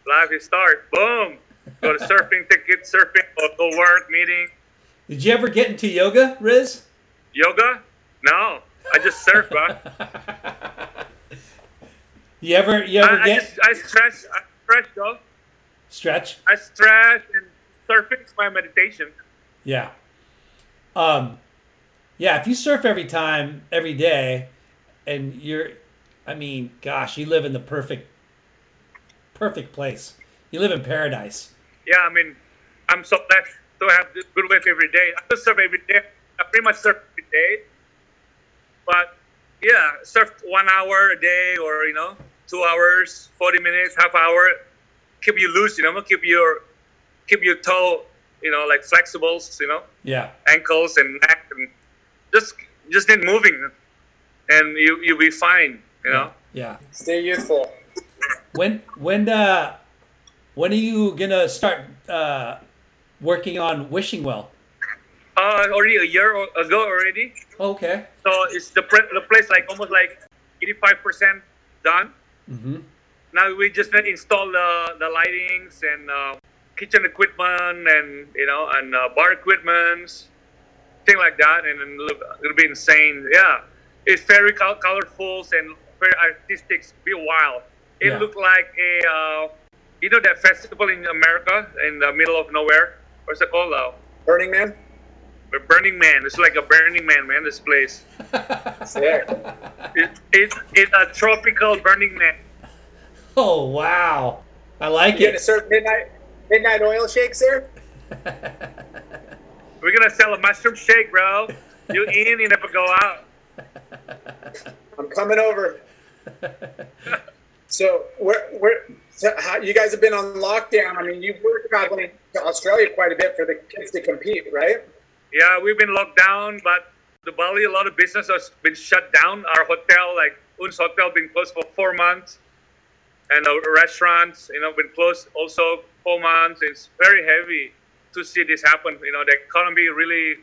Life is start. Boom. Go to surfing, ticket, surfing, go work, meeting, Did you ever get into yoga, Riz? yoga. No, I just surf, bro. You ever you ever I, I get just I stretch, I stretch, though. stretch? I stretch and surfing is my meditation. Yeah. Um, yeah. If you surf every time, every day, and you're, I mean, gosh, you live in the perfect, perfect place. You live in paradise. Yeah, I mean, I'm so blessed to have good wave every day. I don't surf every day. I pretty much surf every day. But yeah, surf one hour a day or, you know, two hours, 40 minutes, half hour. Keep you loose, you know, keep your, keep your toe, you know, like flexibles, you know, Yeah. ankles and neck and just, just need moving and you, you'll be fine, you know. Yeah. Stay youthful. When when uh, when are you gonna start uh, working on wishing well? Uh, already a year ago already. Okay. So it's the, pre- the place like almost like 85% done. Mm-hmm. Now we just need to install the, the lightings and uh, kitchen equipment and you know and uh, bar equipment, thing like that, and then it'll, it'll be insane. Yeah, it's very col- colorful and very artistic. Be wild. It Yeah. looked like a uh, you know that festival in America in the middle of nowhere. What's it called? Uh, Burning Man. Burning Man. It's like a Burning Man, man. This place. Sick. It, it, it's a tropical Burning Man. Oh wow, I like You gonna it. serve midnight midnight oil shakes there? We're gonna sell a mushroom shake, bro. You in, you never go out. I'm coming over. So where so how, you guys have been on lockdown? I mean, you've worked traveling to Australia quite a bit for the kids to compete, right? Yeah, we've been locked down, but the Bali, a lot of business has been shut down. Our hotel, like Un's hotel, been closed for four months, and the restaurants, you know, been closed also four months. It's very heavy to see this happen. You know, the economy really,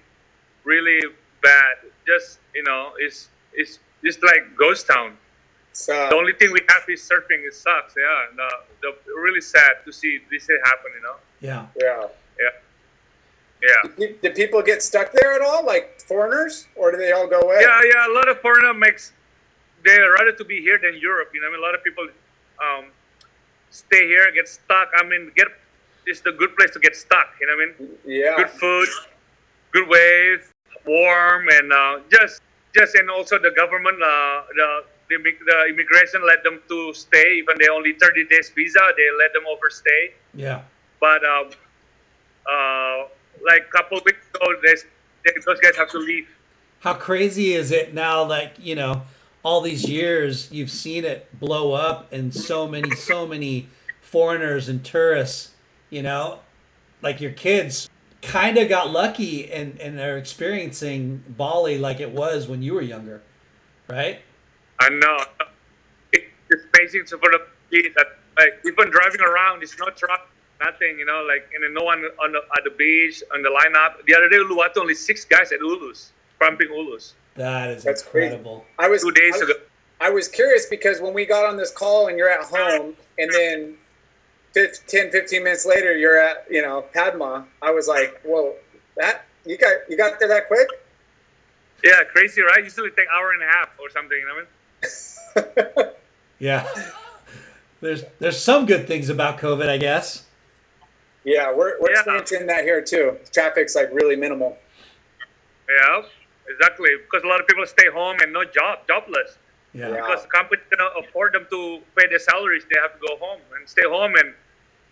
really bad. Just you know, it's it's just like ghost town. So The only thing we have is surfing. It sucks. Yeah, no, the, really sad to see this happen. You know. Yeah. yeah. Yeah. Did did people get stuck there at all, like foreigners, or do they all go away? Yeah, yeah. A lot of foreigner makes they rather to be here than Europe. You know, I mean, a lot of people um, stay here, get stuck. I mean, get it's the good place to get stuck. You know, what I mean, Yeah. good food, good wave, warm, and uh, just just and also the government, uh, the the, the immigration let them to stay even they only 30 days visa. They let them overstay. Yeah. But um, uh, like a couple of weeks ago, they, they, those guys have to leave. How crazy is it now? Like you know, all these years you've seen it blow up, and so many, so many foreigners and tourists. You know, like your kids kind of got lucky and and are experiencing Bali like it was when you were younger, right? I know. It's amazing to put up that like even driving around, it's no truck, nothing, you know, like and then no one on the, at the beach on the lineup. The other day, Uluwatu only six guys at Ulus, pumping Ulus. That is That's crazy. incredible. I was Two days I, ago. I was curious because when we got on this call and you're at home, and then 15, 10, 15 minutes later you're at you know Padma, I was like, whoa, that you got you got there that quick? Yeah, crazy, right? Usually take hour and a half or something. You know what I mean? Yeah. There's there's some good things about COVID, I guess. Yeah, we're we're Yeah. experiencing that here too. Traffic's like really minimal. Yeah, exactly. Because a lot of people stay home and no job, jobless. Yeah. Yeah. Because the company cannot afford them to pay their salaries, they have to go home and stay home, and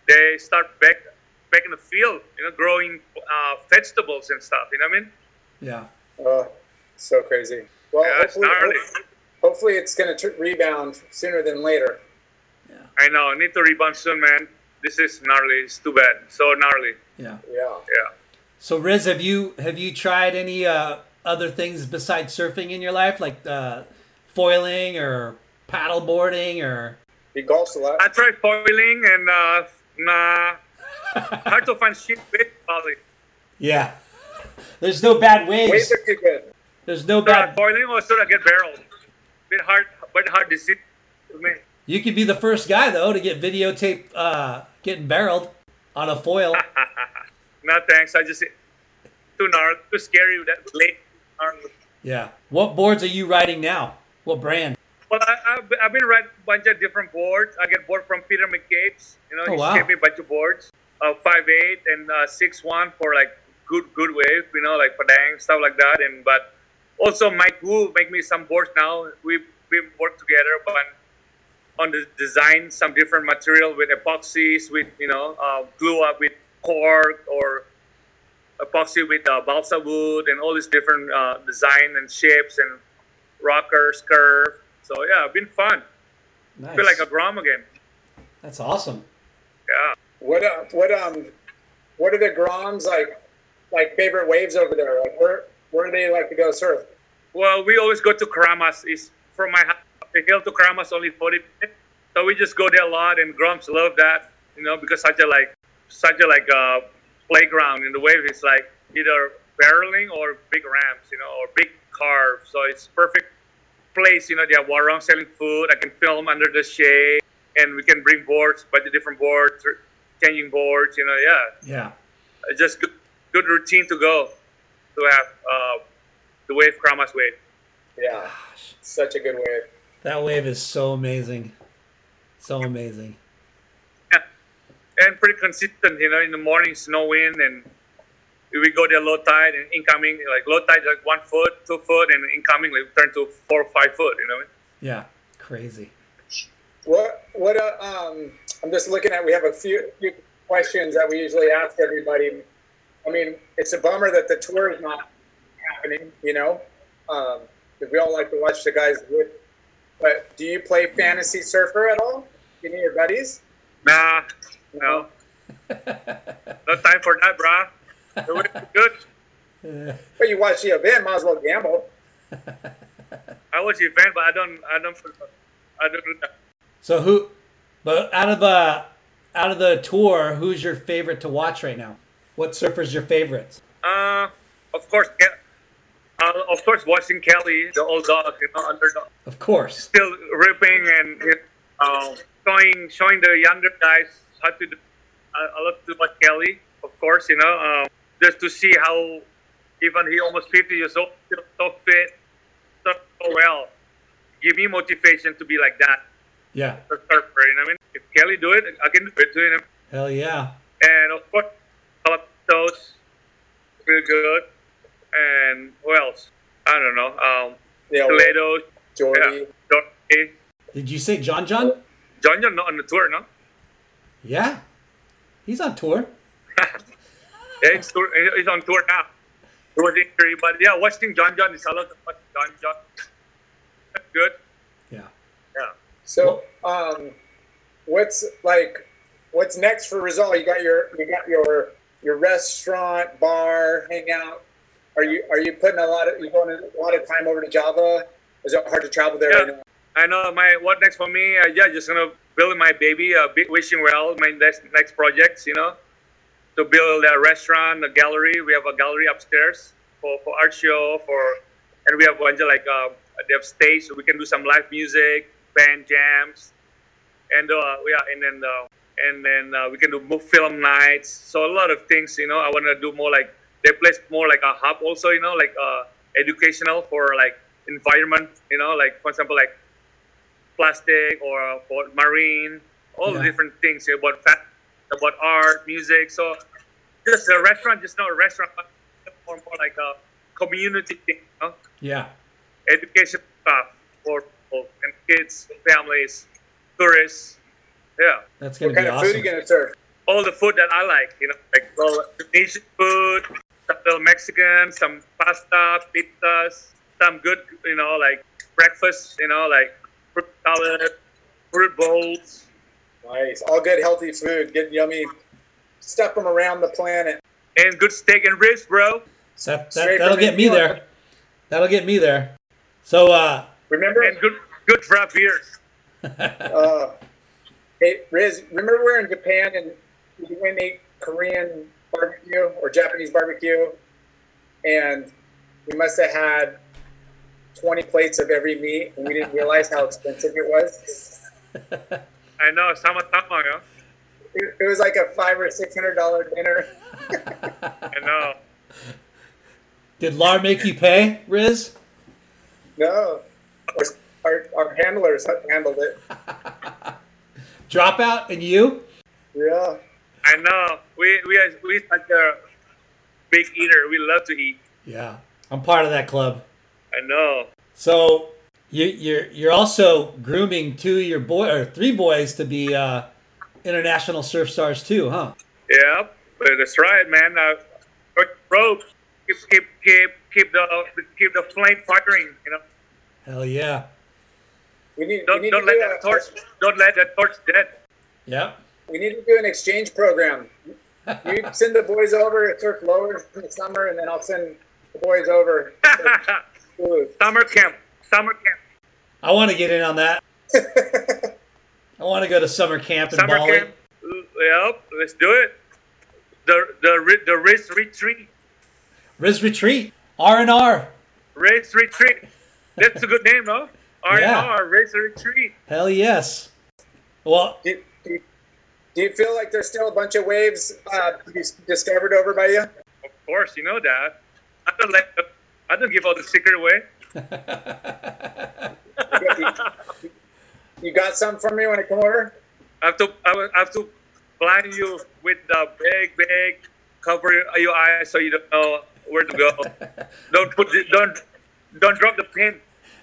they start back back in the field, you know, growing uh, vegetables and stuff. You know what I mean? Yeah. Oh, so crazy. Well, Yeah, it's hopefully, gnarly. Hopefully it's going to rebound sooner than later. Yeah. I know. I need to rebound soon, man. This is gnarly. It's too bad. So gnarly. Yeah. Yeah. Yeah. So Riz, have you have you tried any uh, other things besides surfing in your life, like uh, foiling or paddleboarding or? He golfs a lot. I tried foiling and uh, nah, hard to find shit bait probably. Yeah. There's no bad waves. Waves are too good. There's no Should I bad. foiling or should I get barreled? Bit hard, but hard to me. You could be the first guy though to get videotape uh, getting barreled on a foil. No thanks. I just too gnarly, too scary with that late. gnarly. yeah. What boards are you riding now? What brand? Well, I, I've, been- I've been riding a bunch of different boards. I get board from Peter McCabe's. You know, Oh, he wow. gave me a bunch of boards. Uh, five eight and uh, six one for like good good wave. You know, like Padang stuff like that. And but also Mike Wu make me some boards now. We we work together, but on the design, some different material with epoxies, with you know, uh, glue up with cork or epoxy with uh, balsa wood and all these different uh, design and shapes and rockers, curve. So yeah, been fun. Nice. Feel like a Grom again. That's awesome. Yeah. What uh, what um what are the Groms like like favorite waves over there? Like where where do they like to go surf? Well, we always go to Keramas. Is from my house the hill to Keramas only 40 minutes. So we just go there a lot, and Grumps love that, you know, because such a like such a like uh, playground in the wave. It's like either barreling or big ramps, you know, or big carves. So it's perfect place. You know, they have warung selling food. I can film under the shade, and we can bring boards, bunch the different boards, changing boards. You know, yeah. Yeah. It's just good, good routine to go to have uh, the wave Keramas wave. Yeah, such a good wave. That wave is so amazing. So amazing. Yeah, and pretty consistent. You know, in the morning, snow wind, and we go there low tide and incoming like low tide like one foot, two foot, and incoming like turn to four or five foot. You know. Yeah. Crazy. What what uh, um I'm just looking at we have a few, few questions that we usually ask everybody. I mean, it's a bummer that the tour is not happening, you know, um, 'cause we all like to watch the guys do it. But do you play fantasy surfer at all? Any of your buddies? Nah, no, no time for that, brah. The wave is good. But you watch the event, might as well gamble. I watch the event, but I don't, I don't, I don't do that. So who? But out of uh, out of the tour, who's your favorite to watch right now? What surfer's your favorites? Uh, of course, Ke- uh, of course, watching Kelly, the old dog, you know, underdog. Of course. still ripping and uh, showing showing the younger guys how to do. I, I love to watch Kelly, of course, you know, um, just to see how even he almost 50 years old, still so fit, so, so well. Give me motivation to be like that, Yeah. a surfer. You know what I mean? If Kelly do it, I can do it too. You know? Hell yeah. And of course, Galapagos, real good. And who else? I don't know. Um, Yeah, Toledo, Jordy. yeah, Jordy. Did you say John John? John John not on the tour, no? Yeah. He's on tour. Yeah, he's, tour, he's on tour now. He was injury, but yeah, watching John John is a lot of fun. John John. That's good. Yeah. Yeah. So, um, what's like, what's next for Rizal? You got your, you got your, your restaurant, bar, hangout. Are you, are you putting a lot of, you going a lot of time over to Java? Is it hard to travel there Yeah. right? I know my what next for me. Uh, yeah, just gonna build my baby. Uh, wishing well my next next projects. You know, to build a restaurant, a gallery. We have a gallery upstairs for for art show for, and we have one like uh, they have stage so we can do some live music, band jams, and uh, yeah, and then uh, and then uh, we can do film nights. So a lot of things. You know, I want to do more like they place more like a hub also. You know, like uh, educational for like environment. You know, like for example, like plastic or for marine, all the Yeah. different things about fa- about art, music. So just a restaurant, just not a restaurant, but more, more like a community thing, you know? Yeah. education stuff for people and kids, families, tourists. Yeah, That's gonna What kind be of food are you gonna serve? all the food that I like, you know, like well, Indonesian food, some little Mexican, some pasta, pizzas, some good, you know, like breakfast, you know, like fruit salad, fruit bowls. Nice, all good, healthy food, good, yummy stuff from around the planet. and good steak and ribs, bro. That, that, that'll from get me there. That'll get me there. So, uh, Remember, And good good draft beers. uh, hey Riz, remember we're in Japan and we went and ate Korean barbecue or Japanese barbecue, and we must have had twenty plates of every meat, and we didn't realize how expensive it was. I know, sama sama, yeah. It, it was like a five or six hundred dollar dinner. I know. Did Lar make you pay, Riz? No, our, our, our handlers handled it. Dropout and you? Yeah. I know. We we are we like a big eater. We love to eat. Yeah. I'm part of that club. I know. So you, you're you're also grooming two of your boy or three boys to be uh, international surf stars too, huh? Yeah, but that's right, man. Uh, bro, keep keep keep keep the keep the flame firing. You know, Hell yeah. We need, don't need don't to let do that a, torch don't let that torch dead. Yep. We need to do an exchange program. You send the boys over to surf lower in the summer, and then I'll send the boys over. to. Summer camp, summer camp, I want to get in on that. I want to go to summer camp in summer Bali. camp. Yep, let's do it. The the the race retreat, Riz Retreat. R and R. race retreat. That's a good name, no? R and R. race retreat. Hell yes. Well, Do, do, do you feel like there's still a bunch of waves uh, to be discovered over by you? Of course, you know that. I don't let. I don't give all the secret away. You, you got some for me when I come over? I have to I I have to blind you with the big big cover your eyes so you don't know where to go. don't put the, don't don't drop the pin.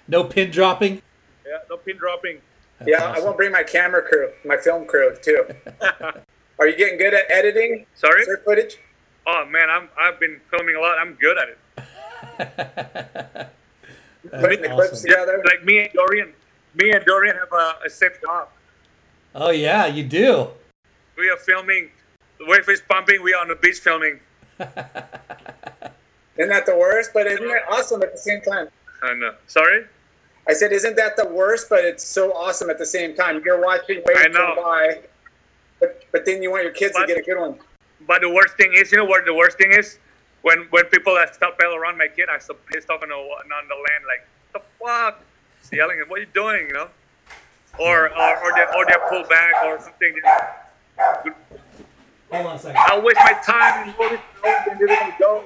no pin dropping. Yeah, no pin dropping. Yeah, I won't bring my camera crew, my film crew too. Are you getting good at editing Sorry. surf footage? Oh man, I'm I've been filming a lot. I'm good at it. Putting the clips awesome. together? Like me and Dorian, me and Dorian have a, a same job. Oh yeah, you do. We are filming. The wave is pumping. We are on the beach filming. Isn't that the worst? But isn't it awesome at the same time? I know. Sorry. I said, isn't that the worst? But it's so awesome at the same time. You're watching waves I know. by, but, but then you want your kids But- to get a good one. But the worst thing is, you know what the worst thing is? When when people are stop paddle around my kid, I'm so pissed off on the on the land, like the fuck, Just yelling, "What are you doing?" You know, or or or they or they pull back or something. Hold on a second. I'll waste my time and go to and they're gonna go.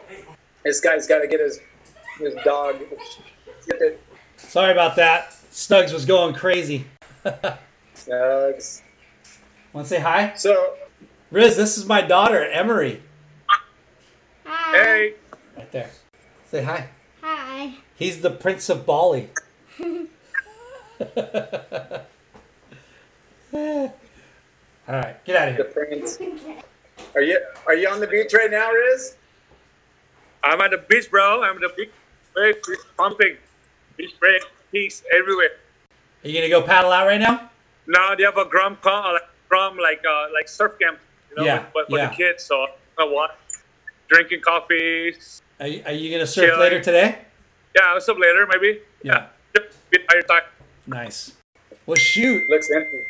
This guy's got to get his his dog. Get it. Sorry about that. Stugs was going crazy. Snugs. Want to say hi? So Riz, this is my daughter, Emery. Hey, Right there. Say hi. Hi. He's the Prince of Bali. All right, get out of here. the here. prince. Are you are you on the beach right now, Riz? I'm at the beach, bro. I'm at the beach. Wave pumping. Beach break, peace everywhere. Are you gonna go paddle out right now? Now they have a grum con, like grum like uh, like surf camp, you know, Yeah, but for yeah. the kids. So I what? Drinking coffee. Are you, are you gonna surf Chilling. later today? Yeah, I'll stop later maybe. Yeah. Yeah. Nice. Well, shoot. Looks empty.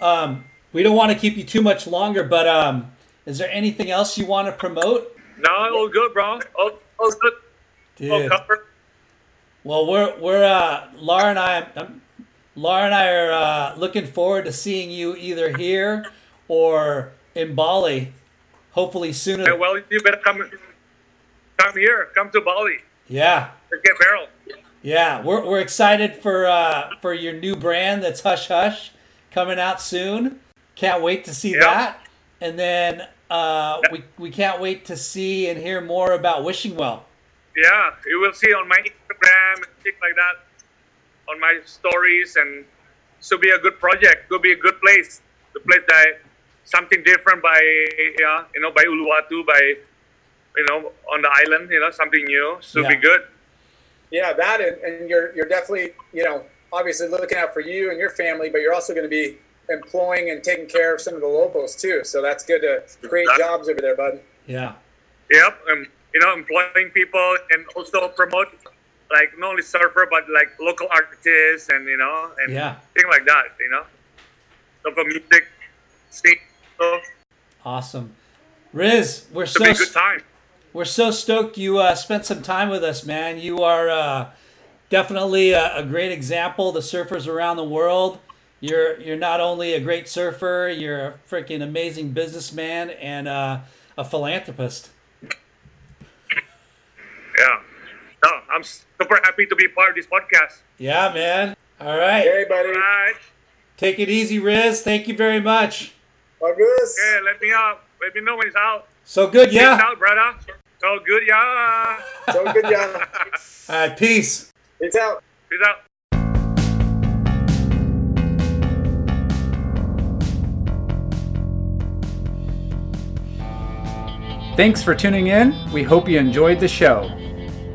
Um, we don't want to keep you too much longer, but um, is there anything else you want to promote, No, all good, bro. All, all good. All covered. Well, we're we're uh, Laura and I. Um, Laura and I are uh, looking forward to seeing you either here or in Bali. Hopefully sooner. Yeah, well, you better come. Come here. Come to Bali. Yeah, Get barrel. yeah. We're we're excited for uh, for your new brand that's Hush Hush coming out soon. Can't wait to see Yeah. that. And then uh, we we can't wait to see and hear more about Wishing Well. Yeah, you will see on my Instagram and things like that, on my stories, and this will be a good project. It will be a good place. The place that something different by yeah, you know, by Uluwatu, by you know, on the island, you know, something new. So it'll Yeah. be good. Yeah, that and, and you're you're definitely you know obviously looking out for you and your family, but you're also going to be employing and taking care of some of the locals too. So that's good to create jobs over there, bud. Yeah. Yep, and you know, employing people and also promote like not only surfer but like local artists and you know and Yeah. things like that. You know, so for music, scene, so Awesome. Riz, we're so be good time. we're so stoked you uh, spent some time with us, man. You are uh, definitely a, a great example to surfers around the world. You're you're not only a great surfer, you're a freaking amazing businessman and uh, a philanthropist. Yeah. No, I'm super happy to be part of this podcast. Yeah, man. All right. Hey, buddy. All right. Take it easy, Riz. Thank you very much. August. Okay, let me out. Let me know when it's out. So good, It's yeah. out, brother. So good, yeah. So good job. All right, peace. Peace out. Peace out. Thanks for tuning in. We hope you enjoyed the show.